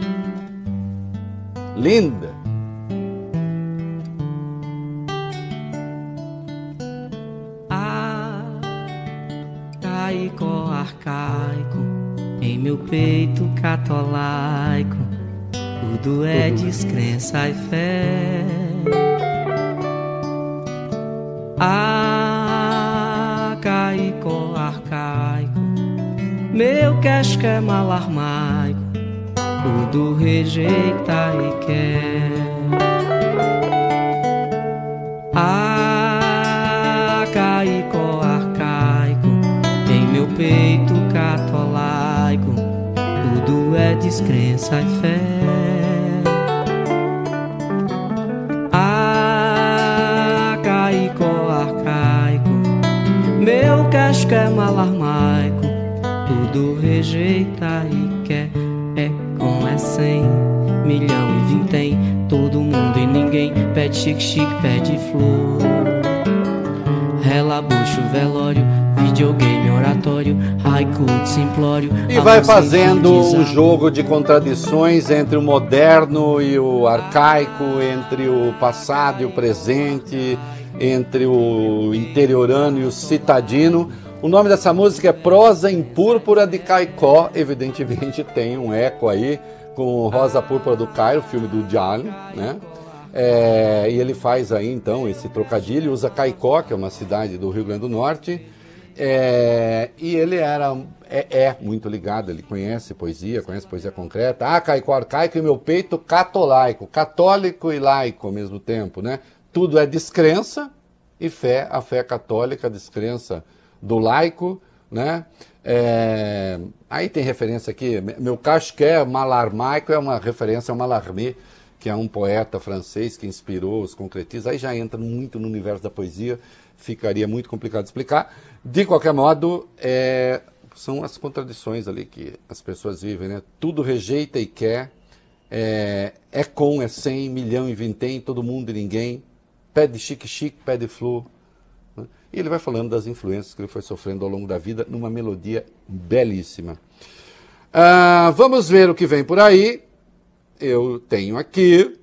Linda. Arcaico, arcaico, em meu peito catolaico, tudo é descrença e fé arcaico, arcaico, meu casco é malarmaico, tudo rejeita e quer. Arcaico, arcaico, em meu peito catolaico, tudo é descrença e fé. casca é malarmaico, tudo rejeita e cem, milhão e vintém, todo mundo e ninguém. Pede chique-chique, pede flor. Relabucho, velório, videogame, oratório, haiku, simplório. E vai fazendo um jogo de contradições entre o moderno e o arcaico, entre o passado e o presente entre o interiorano e o citadino. O nome dessa música é Prosa em Púrpura de Caicó, evidentemente tem um eco aí com Rosa Púrpura do Cairo, filme do Diallo, né? É, e ele faz aí então esse trocadilho, usa Caicó, que é uma cidade do Rio Grande do Norte, é, e ele era é, é, muito ligado, ele conhece poesia, conhece poesia concreta. Ah, Caicó arcaico e meu peito catolaico, católico e laico ao mesmo tempo, né? tudo é descrença e fé, a fé católica, a descrença do laico, né? É, aí tem referência aqui, meu casqué malarmaico é uma referência ao Mallarmé, que é um poeta francês que inspirou os concretistas, aí já entra muito no universo da poesia, ficaria muito complicado de explicar. De qualquer modo, é, são as contradições ali que as pessoas vivem, né? Tudo rejeita e quer, é, é com, é sem, milhão e vintém, todo mundo e ninguém, pede chique-chique, pede flu. Né? E ele vai falando das influências que ele foi sofrendo ao longo da vida numa melodia belíssima. Ah, vamos ver o que vem por aí. Eu tenho aqui,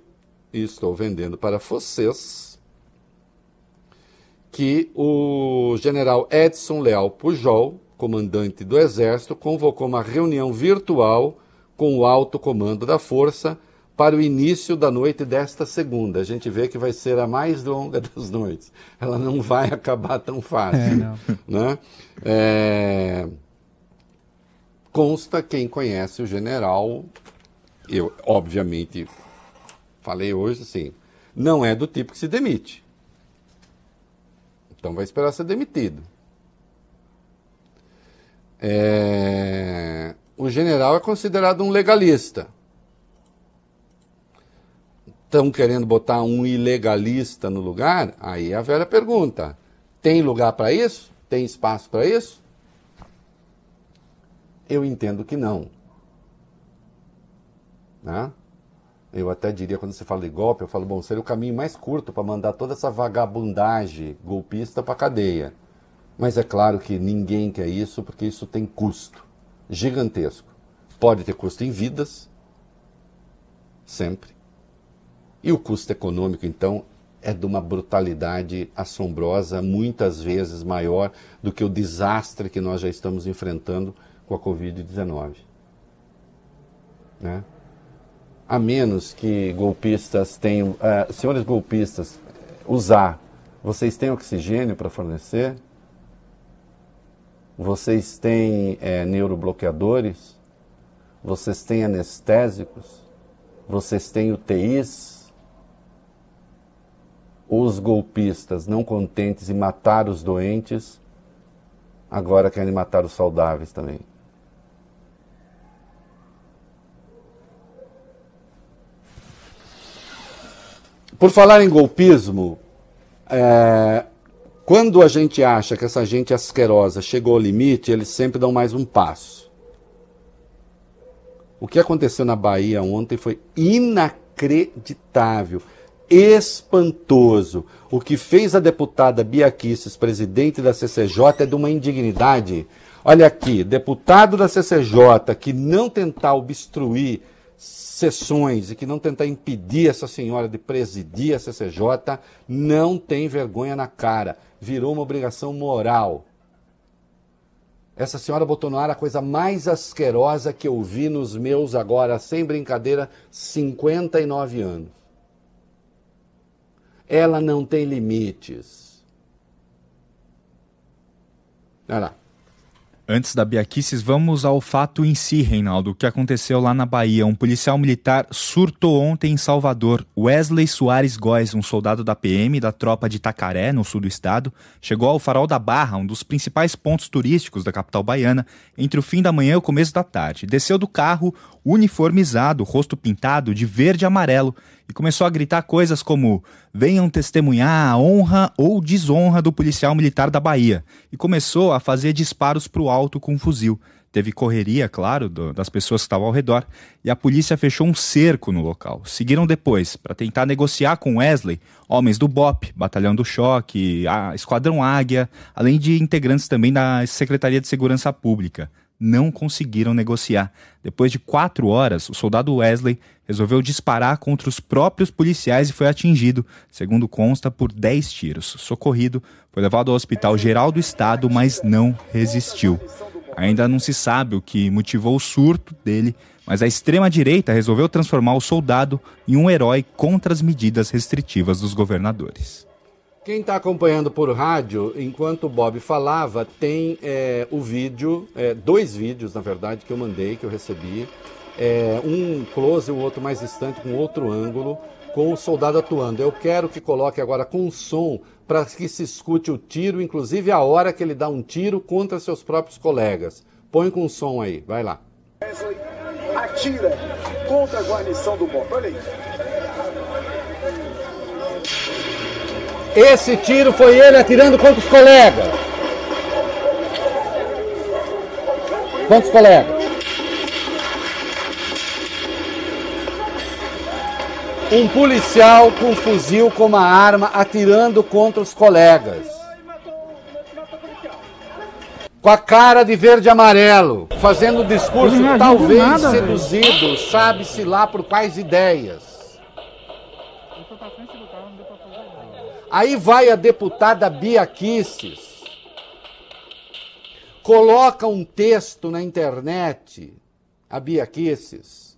e estou vendendo para vocês, que o general Edson Leal Pujol, comandante do Exército, convocou uma reunião virtual com o alto comando da Força para o início da noite desta segunda. A gente vê que vai ser a mais longa das noites. Ela não vai acabar tão fácil. É, né? É... Consta quem conhece o general, eu obviamente falei hoje assim, não é do tipo que se demite. Então vai esperar ser demitido. É... O general é considerado um legalista estão querendo botar um ilegalista no lugar, aí a velha pergunta: tem lugar para isso? Tem espaço para isso? Eu entendo que não. Né? Eu até diria, quando você fala de golpe, eu falo, bom, seria o caminho mais curto para mandar toda essa vagabundagem golpista para cadeia. Mas é claro que ninguém quer isso, porque isso tem custo gigantesco. Pode ter custo em vidas, sempre. E o custo econômico, então, é de uma brutalidade assombrosa, muitas vezes maior do que o desastre que nós já estamos enfrentando com a Covid-19. Né? A menos que golpistas tenham, uh, senhores golpistas, usar, vocês têm oxigênio para fornecer? Vocês têm é, neurobloqueadores? Vocês têm anestésicos? Vocês têm UTIs? Os golpistas, não contentes em matar os doentes, agora querem matar os saudáveis também. Por falar em golpismo, é, quando a gente acha que essa gente asquerosa chegou ao limite, eles sempre dão mais um passo. O que aconteceu na Bahia ontem foi inacreditável espantoso. O que fez a deputada Bia Kicis, presidente da CCJ, é de uma indignidade. Olha aqui, deputado da CCJ que não tentar obstruir sessões e que não tentar impedir essa senhora de presidir a CCJ, não tem vergonha na cara. Virou uma obrigação moral. Essa senhora botou no ar a coisa mais asquerosa que eu vi nos meus, agora, sem brincadeira, 59 anos ela não tem limites. Olha lá. Antes da Biaquices, vamos ao fato em si, Reinaldo. O que aconteceu lá na Bahia? Um policial militar surtou ontem em Salvador. Wesley Soares Góes, um soldado da PM da tropa de Itacaré, no sul do estado, chegou ao Farol da Barra, um dos principais pontos turísticos da capital baiana, entre o fim da manhã e o começo da tarde. Desceu do carro, uniformizado, rosto pintado de verde e amarelo, e começou a gritar coisas como: venham testemunhar a honra ou desonra do policial militar da Bahia, e começou a fazer disparos para o alto com um fuzil. Teve correria, claro, do, das pessoas que estavam ao redor, e a polícia fechou um cerco no local. Seguiram depois, para tentar negociar com Wesley, homens do BOP, Batalhão do Choque, a Esquadrão Águia, além de integrantes também da Secretaria de Segurança Pública não conseguiram negociar. Depois de quatro horas, o soldado Wesley resolveu disparar contra os próprios policiais e foi atingido, segundo consta, por 10 tiros. Socorrido, foi levado ao Hospital Geral do Estado, mas não resistiu. Ainda não se sabe o que motivou o surto dele, mas a extrema-direita resolveu transformar o soldado em um herói contra as medidas restritivas dos governadores. Quem está acompanhando por rádio, enquanto o Bob falava, tem é, o vídeo, é, dois vídeos, na verdade, que eu mandei, que eu recebi. É, um close, o outro mais distante, com outro ângulo, com o soldado atuando. Eu quero que coloque agora com som para que se escute o tiro, inclusive a hora que ele dá um tiro contra seus próprios colegas. Põe com som aí, vai lá. Atira contra a guarnição do Bob. Olha aí. Esse tiro foi ele atirando contra os colegas. Quantos colegas? Um policial com um fuzil com uma arma atirando contra os colegas. Com a cara de verde e amarelo, fazendo um discurso talvez nada, seduzido, sabe-se lá por quais ideias. Aí vai a deputada Bia Kisses, coloca um texto na internet, a Bia Kisses,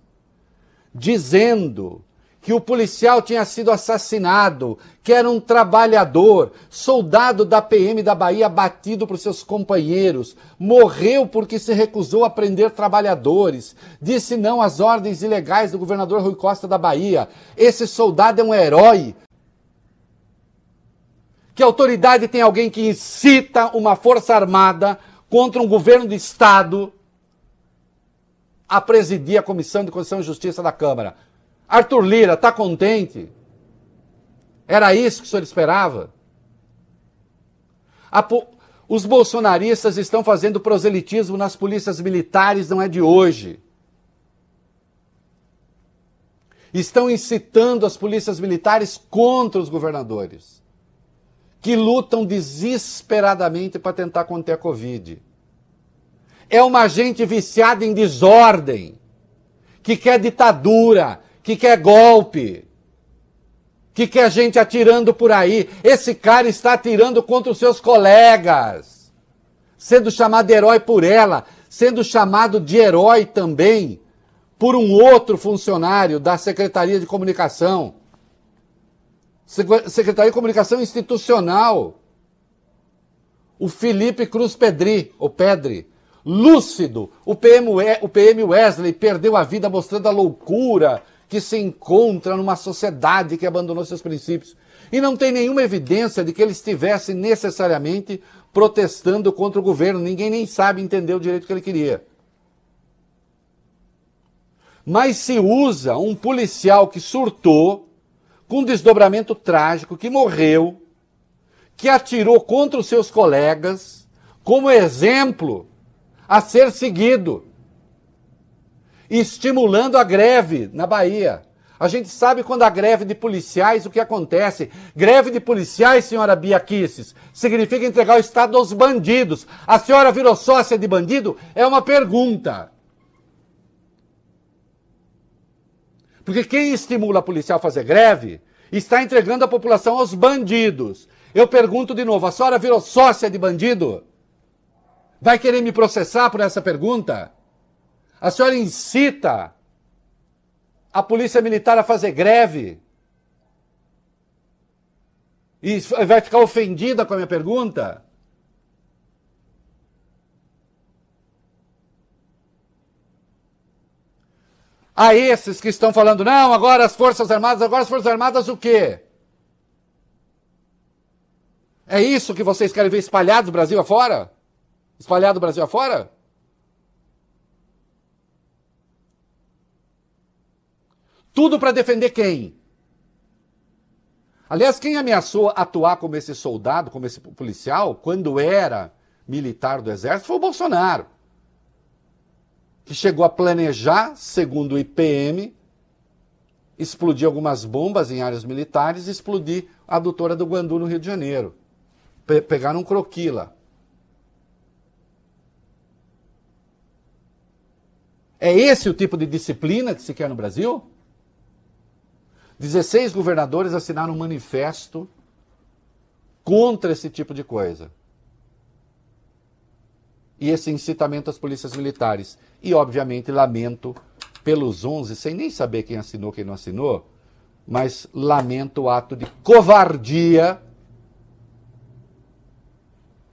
dizendo que o policial tinha sido assassinado, que era um trabalhador, soldado da PM da Bahia batido por seus companheiros, morreu porque se recusou a prender trabalhadores, disse não às ordens ilegais do governador Rui Costa da Bahia. Esse soldado é um herói, que autoridade tem alguém que incita uma força armada contra um governo de Estado a presidir a Comissão de Constituição e Justiça da Câmara. Arthur Lira, está contente? Era isso que o senhor esperava? Os bolsonaristas estão fazendo proselitismo nas polícias militares, não é de hoje. Estão incitando as polícias militares contra os governadores que lutam desesperadamente para tentar conter a Covid. É uma gente viciada em desordem, que quer ditadura, que quer golpe, que quer gente atirando por aí. Esse cara está atirando contra os seus colegas, sendo chamado herói por ela, sendo chamado de herói também por um outro funcionário da Secretaria de Comunicação. Secretaria de Comunicação Institucional. O Felipe Cruz Pedri, o Pedri, lúcido. O PM, o PM Wesley perdeu a vida mostrando a loucura que se encontra numa sociedade que abandonou seus princípios. E não tem nenhuma evidência de que ele estivesse necessariamente protestando contra o governo. Ninguém nem sabe entender o direito que ele queria. Mas se usa um policial que surtou, com desdobramento trágico, que morreu, que atirou contra os seus colegas, como exemplo a ser seguido, estimulando a greve na Bahia. A gente sabe quando a greve de policiais, o que acontece. Greve de policiais, senhora Bia Kisses, significa entregar o Estado aos bandidos. A senhora virou sócia de bandido? É uma pergunta. Porque quem estimula a policial a fazer greve está entregando a população aos bandidos. Eu pergunto de novo: a senhora virou sócia de bandido? Vai querer me processar por essa pergunta? A senhora incita a polícia militar a fazer greve? E vai ficar ofendida com a minha pergunta? A esses que estão falando, não, agora as Forças Armadas, agora as Forças Armadas o quê? É isso que vocês querem ver espalhado do Brasil afora? Espalhado do Brasil afora? Tudo para defender quem? Aliás, quem ameaçou atuar como esse soldado, como esse policial, quando era militar do Exército, foi o Bolsonaro. Que chegou a planejar, segundo o IPM, explodir algumas bombas em áreas militares e explodir a adutora do Guandu no Rio de Janeiro. Pe pegaram um croquila. É esse o tipo de disciplina que se quer no Brasil? 16 governadores assinaram um manifesto contra esse tipo de coisa. E esse incitamento às polícias militares. E, obviamente, lamento pelos 11, sem nem saber quem assinou, quem não assinou, mas lamento o ato de covardia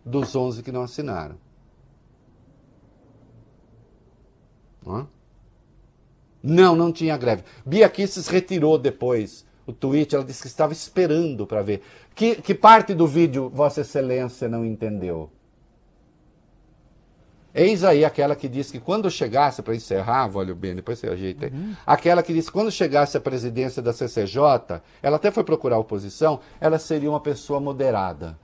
dos 11 que não assinaram. Não, não tinha greve. Bia Kisses retirou depois o tweet, ela disse que estava esperando para ver. Que, que parte do vídeo Vossa Excelência não entendeu? Eis aí aquela que disse que quando chegasse, para encerrar, olha bem, depois você ajeita aí, uhum. aquela que disse que quando chegasse a presidência da CCJ, ela até foi procurar a oposição, ela seria uma pessoa moderada.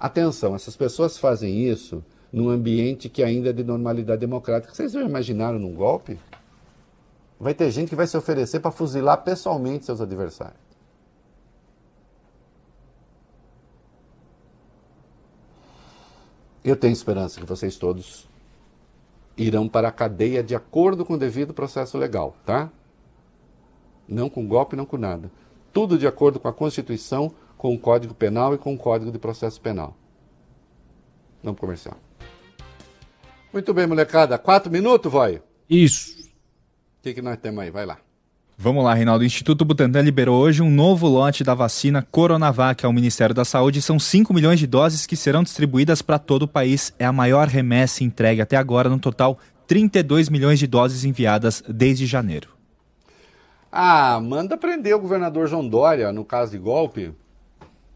Atenção, essas pessoas fazem isso num ambiente que ainda é de normalidade democrática. Vocês já imaginaram num golpe? Vai ter gente que vai se oferecer para fuzilar pessoalmente seus adversários. Eu tenho esperança que vocês todos irão para a cadeia de acordo com o devido processo legal, tá? Não com golpe, não com nada. Tudo de acordo com a Constituição, com o Código Penal e com o Código de Processo Penal. Vamos comercial. Muito bem, molecada. Quatro minutos, vai? Isso. O que, que nós temos aí? Vai lá. Vamos lá, Reinaldo. O Instituto Butantan liberou hoje um novo lote da vacina Coronavac ao Ministério da Saúde. São 5 milhões de doses que serão distribuídas para todo o país. É a maior remessa entregue até agora. No total, 32 milhões de doses enviadas desde janeiro. Ah, manda prender o governador João Dória no caso de golpe.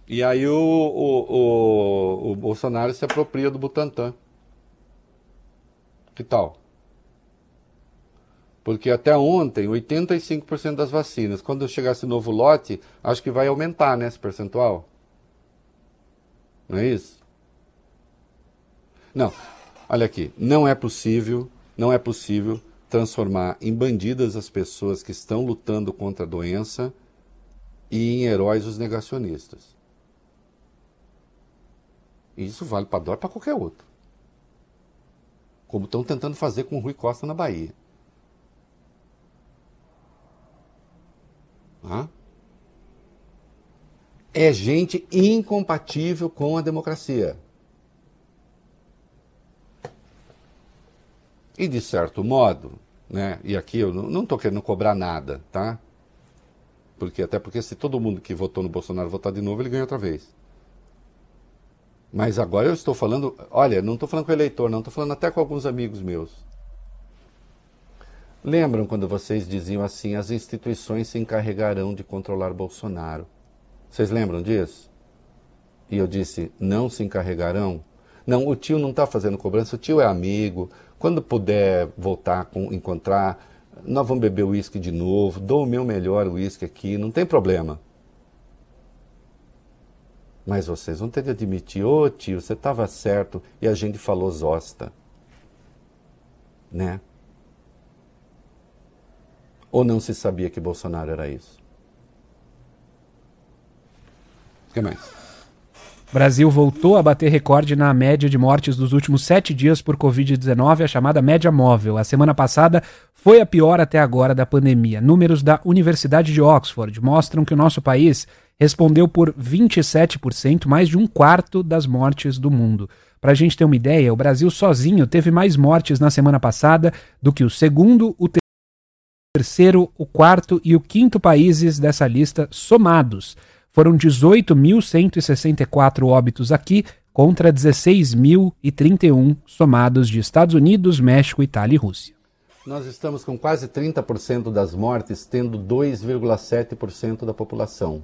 E aí o, o, o, o Bolsonaro se apropria do Butantan. Que tal? Porque até ontem, 85% das vacinas. Quando chegar esse novo lote, acho que vai aumentar, né, esse percentual. Não é isso? Não. Olha aqui, não é possível, não é possível transformar em bandidas as pessoas que estão lutando contra a doença e em heróis os negacionistas. Isso vale para e para qualquer outro como estão tentando fazer com o Rui Costa na Bahia. Hã? é gente incompatível com a democracia. E de certo modo, né, e aqui eu não estou querendo cobrar nada, tá? Porque, até porque se todo mundo que votou no Bolsonaro votar de novo, ele ganha outra vez. Mas agora eu estou falando, olha, não estou falando com o eleitor, não, estou falando até com alguns amigos meus. Lembram quando vocês diziam assim: as instituições se encarregarão de controlar Bolsonaro? Vocês lembram disso? E eu disse: não se encarregarão? Não, o tio não está fazendo cobrança, o tio é amigo. Quando puder voltar, com, encontrar, nós vamos beber uísque de novo, dou o meu melhor uísque aqui, não tem problema. Mas vocês vão ter de admitir, ô oh, tio, você estava certo e a gente falou zosta. Né? Ou não se sabia que Bolsonaro era isso? O que mais? Brasil voltou a bater recorde na média de mortes dos últimos sete dias por Covid-19, a chamada média móvel. A semana passada foi a pior até agora da pandemia. Números da Universidade de Oxford mostram que o nosso país respondeu por 27%, mais de um quarto das mortes do mundo. Para a gente ter uma ideia, o Brasil sozinho teve mais mortes na semana passada do que o segundo, o terceiro, o quarto e o quinto países dessa lista somados. Foram 18.164 óbitos aqui contra 16.031 somados de Estados Unidos, México, Itália e Rússia. Nós estamos com quase 30% das mortes tendo 2,7% da população.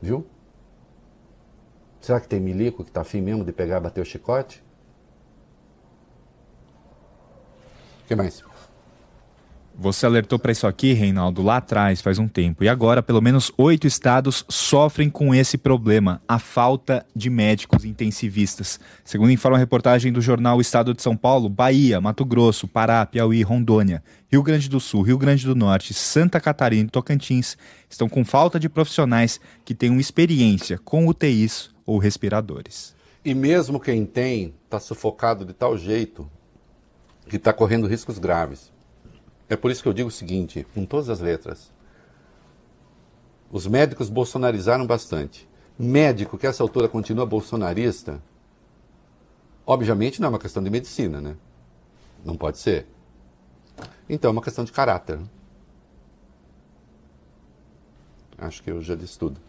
Viu? Será que tem milico que está afim mesmo de pegar e bater o chicote? O que mais? Você alertou para isso aqui, Reinaldo, lá atrás, faz um tempo. E agora, pelo menos oito estados sofrem com esse problema, a falta de médicos intensivistas. Segundo informa a reportagem do jornal Estado de São Paulo, Bahia, Mato Grosso, Pará, Piauí, Rondônia, Rio Grande do Sul, Rio Grande do Norte, Santa Catarina e Tocantins estão com falta de profissionais que tenham experiência com UTIs ou respiradores. E mesmo quem tem, está sufocado de tal jeito que está correndo riscos graves. É por isso que eu digo o seguinte, com todas as letras. Os médicos bolsonarizaram bastante. Médico que a essa altura continua bolsonarista, obviamente não é uma questão de medicina, né? Não pode ser. Então é uma questão de caráter. Acho que eu já disse tudo.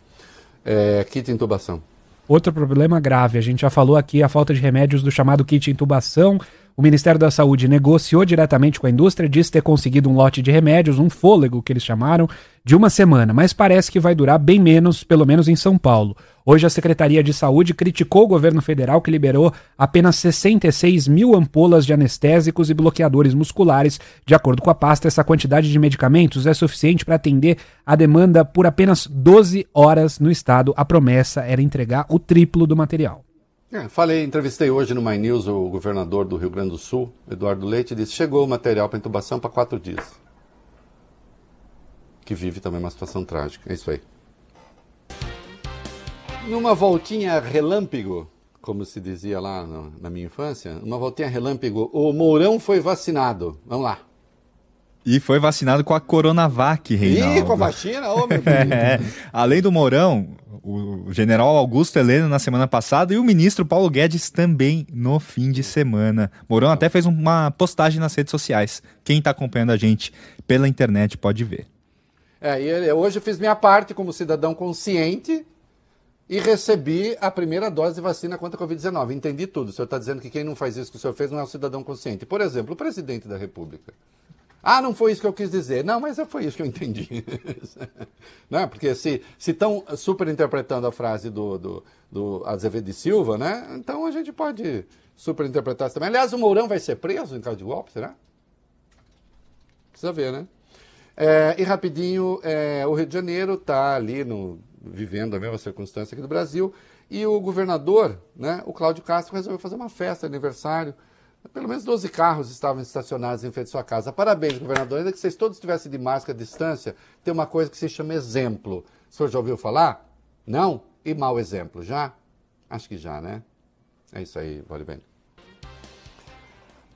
É, kit intubação. Outro problema grave, a gente já falou aqui a falta de remédios do chamado kit intubação o Ministério da Saúde negociou diretamente com a indústria, disse ter conseguido um lote de remédios, um fôlego que eles chamaram, de uma semana, mas parece que vai durar bem menos, pelo menos em São Paulo. Hoje a Secretaria de Saúde criticou o governo federal que liberou apenas 66 mil ampolas de anestésicos e bloqueadores musculares. De acordo com a pasta, essa quantidade de medicamentos é suficiente para atender a demanda por apenas 12 horas no estado. A promessa era entregar o triplo do material. É, falei, entrevistei hoje no My News o governador do Rio Grande do Sul, Eduardo Leite, e disse: chegou o material para intubação para quatro dias. Que vive também uma situação trágica. É isso aí. Numa voltinha relâmpago, como se dizia lá no, na minha infância, uma voltinha relâmpago, o Mourão foi vacinado. Vamos lá. E foi vacinado com a Coronavac, Reinaldo. Ih, com a vacina? Ô, meu é. Além do Mourão, o general Augusto Heleno na semana passada e o ministro Paulo Guedes também no fim de semana. Mourão até fez uma postagem nas redes sociais. Quem está acompanhando a gente pela internet pode ver. É, hoje eu fiz minha parte como cidadão consciente e recebi a primeira dose de vacina contra a Covid-19. Entendi tudo. O senhor está dizendo que quem não faz isso que o senhor fez não é um cidadão consciente. Por exemplo, o presidente da República. Ah, não foi isso que eu quis dizer. Não, mas foi isso que eu entendi. não, é? porque se estão super interpretando a frase do, do, do Azevedo de Silva, né? Então a gente pode super interpretar isso também. Aliás, o Mourão vai ser preso em caso de golpe, será? Precisa ver, né? É, e rapidinho, é, o Rio de Janeiro está ali no, vivendo a mesma circunstância aqui do Brasil. E o governador, né, o Cláudio Castro, resolveu fazer uma festa, aniversário pelo menos 12 carros estavam estacionados em frente à sua casa. Parabéns, governador. Ainda que vocês todos estivessem de máscara à distância, tem uma coisa que se chama exemplo. O senhor já ouviu falar? Não? E mau exemplo? Já? Acho que já, né? É isso aí, vale bem.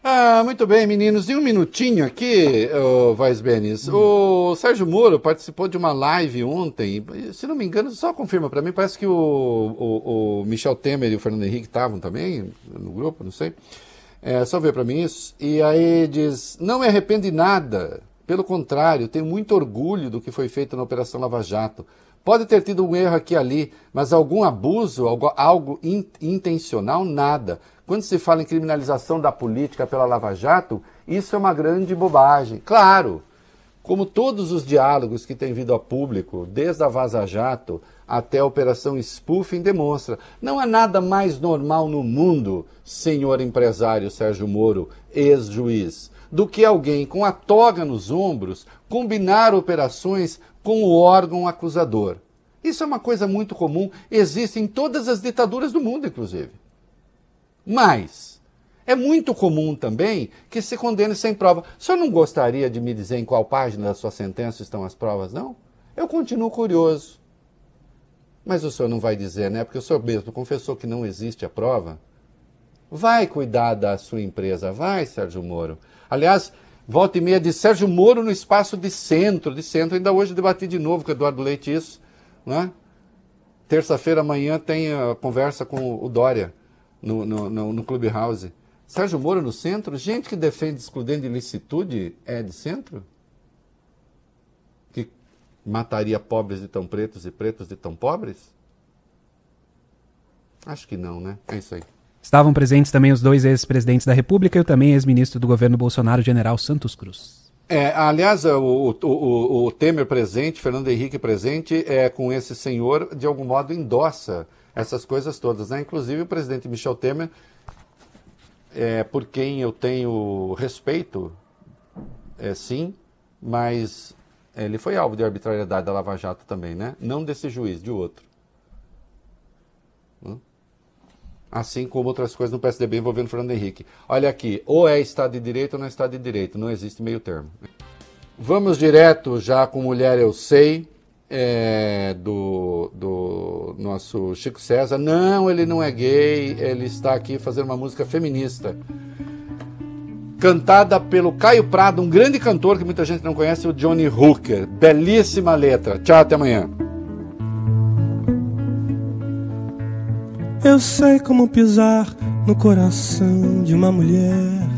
Ah, muito bem, meninos. E um minutinho aqui, oh, Vaz Benes. Hum. O Sérgio Moro participou de uma live ontem. Se não me engano, só confirma para mim. Parece que o, o, o, Michel Temer e o Fernando Henrique estavam também no grupo, não sei. É, só ver para mim isso. E aí diz: não me arrependo de nada. Pelo contrário, tenho muito orgulho do que foi feito na Operação Lava Jato. Pode ter tido um erro aqui e ali, mas algum abuso, algo, algo in, intencional, nada. Quando se fala em criminalização da política pela Lava Jato, isso é uma grande bobagem. Claro, como todos os diálogos que têm vindo a público, desde a Vaza Jato até a Operação Spoofing, demonstra, não há nada mais normal no mundo, senhor empresário Sérgio Moro, ex-juiz, do que alguém com a toga nos ombros combinar operações com o órgão acusador. Isso é uma coisa muito comum, existe em todas as ditaduras do mundo, inclusive. Mas é muito comum também que se condene sem prova. O senhor não gostaria de me dizer em qual página da sua sentença estão as provas, não? Eu continuo curioso. Mas o senhor não vai dizer, né? Porque o senhor mesmo confessou que não existe a prova. Vai cuidar da sua empresa, vai, Sérgio Moro. Aliás, volta e meia de Sérgio Moro no espaço de centro, de centro. Ainda hoje debati de novo com o Eduardo Leite isso, né? Terça-feira amanhã tem a conversa com o Dória no, no, no, no Clubhouse. Sérgio Moro no centro? Gente que defende excludente de ilicitude é de centro? Mataria pobres de tão pretos e pretos de tão pobres? Acho que não, né? É isso aí. Estavam presentes também os dois ex-presidentes da República e o também ex-ministro do governo Bolsonaro, general Santos Cruz. É, aliás, o, o, o, Temer presente, Fernando Henrique presente, é, com esse senhor, de algum modo endossa essas coisas todas. Né? Inclusive o presidente Michel Temer, é, por quem eu tenho respeito, é, sim, mas ele foi alvo de arbitrariedade da Lava Jato também, né? Não desse juiz, de outro. Hum? Assim como outras coisas no PSDB envolvendo Fernando Henrique. Olha aqui, ou é Estado de Direito ou não é Estado de Direito, não existe meio termo. Vamos direto já com Mulher Eu Sei é, do, do nosso Chico César. Não, ele não é gay, ele está aqui fazendo uma música feminista. Cantada pelo Caio Prado, um grande cantor que muita gente não conhece, o Johnny Hooker. Belíssima letra. Tchau, até amanhã. Eu sei como pisar no coração de uma mulher.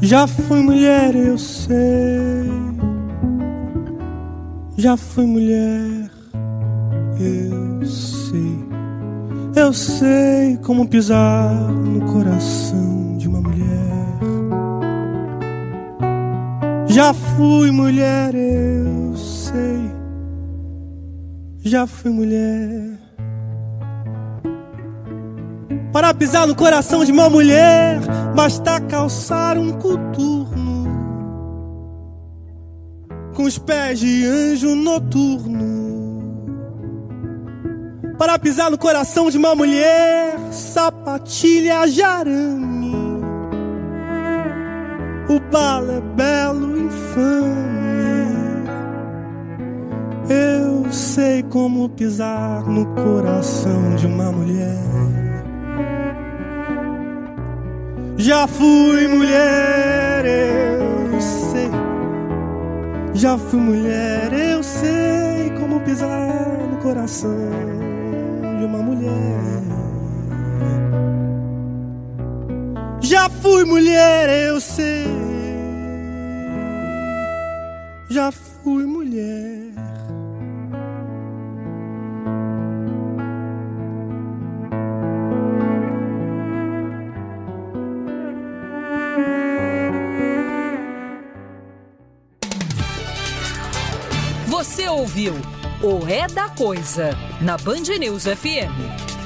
Já fui mulher, eu sei já fui mulher, eu sei, eu sei como pisar no coração de uma mulher. Já fui mulher, eu sei, já fui mulher. Para pisar no coração de uma mulher, basta calçar um coturno com os pés de anjo noturno. Para pisar no coração de uma mulher, sapatilha de arame. O balo é belo, infame. Eu sei como pisar no coração de uma mulher. Já fui mulher, eu sei já fui mulher, eu sei como pisar no coração de uma mulher. Já fui mulher, eu sei. Já fui mulher. ouviu o É da Coisa na Band News FM.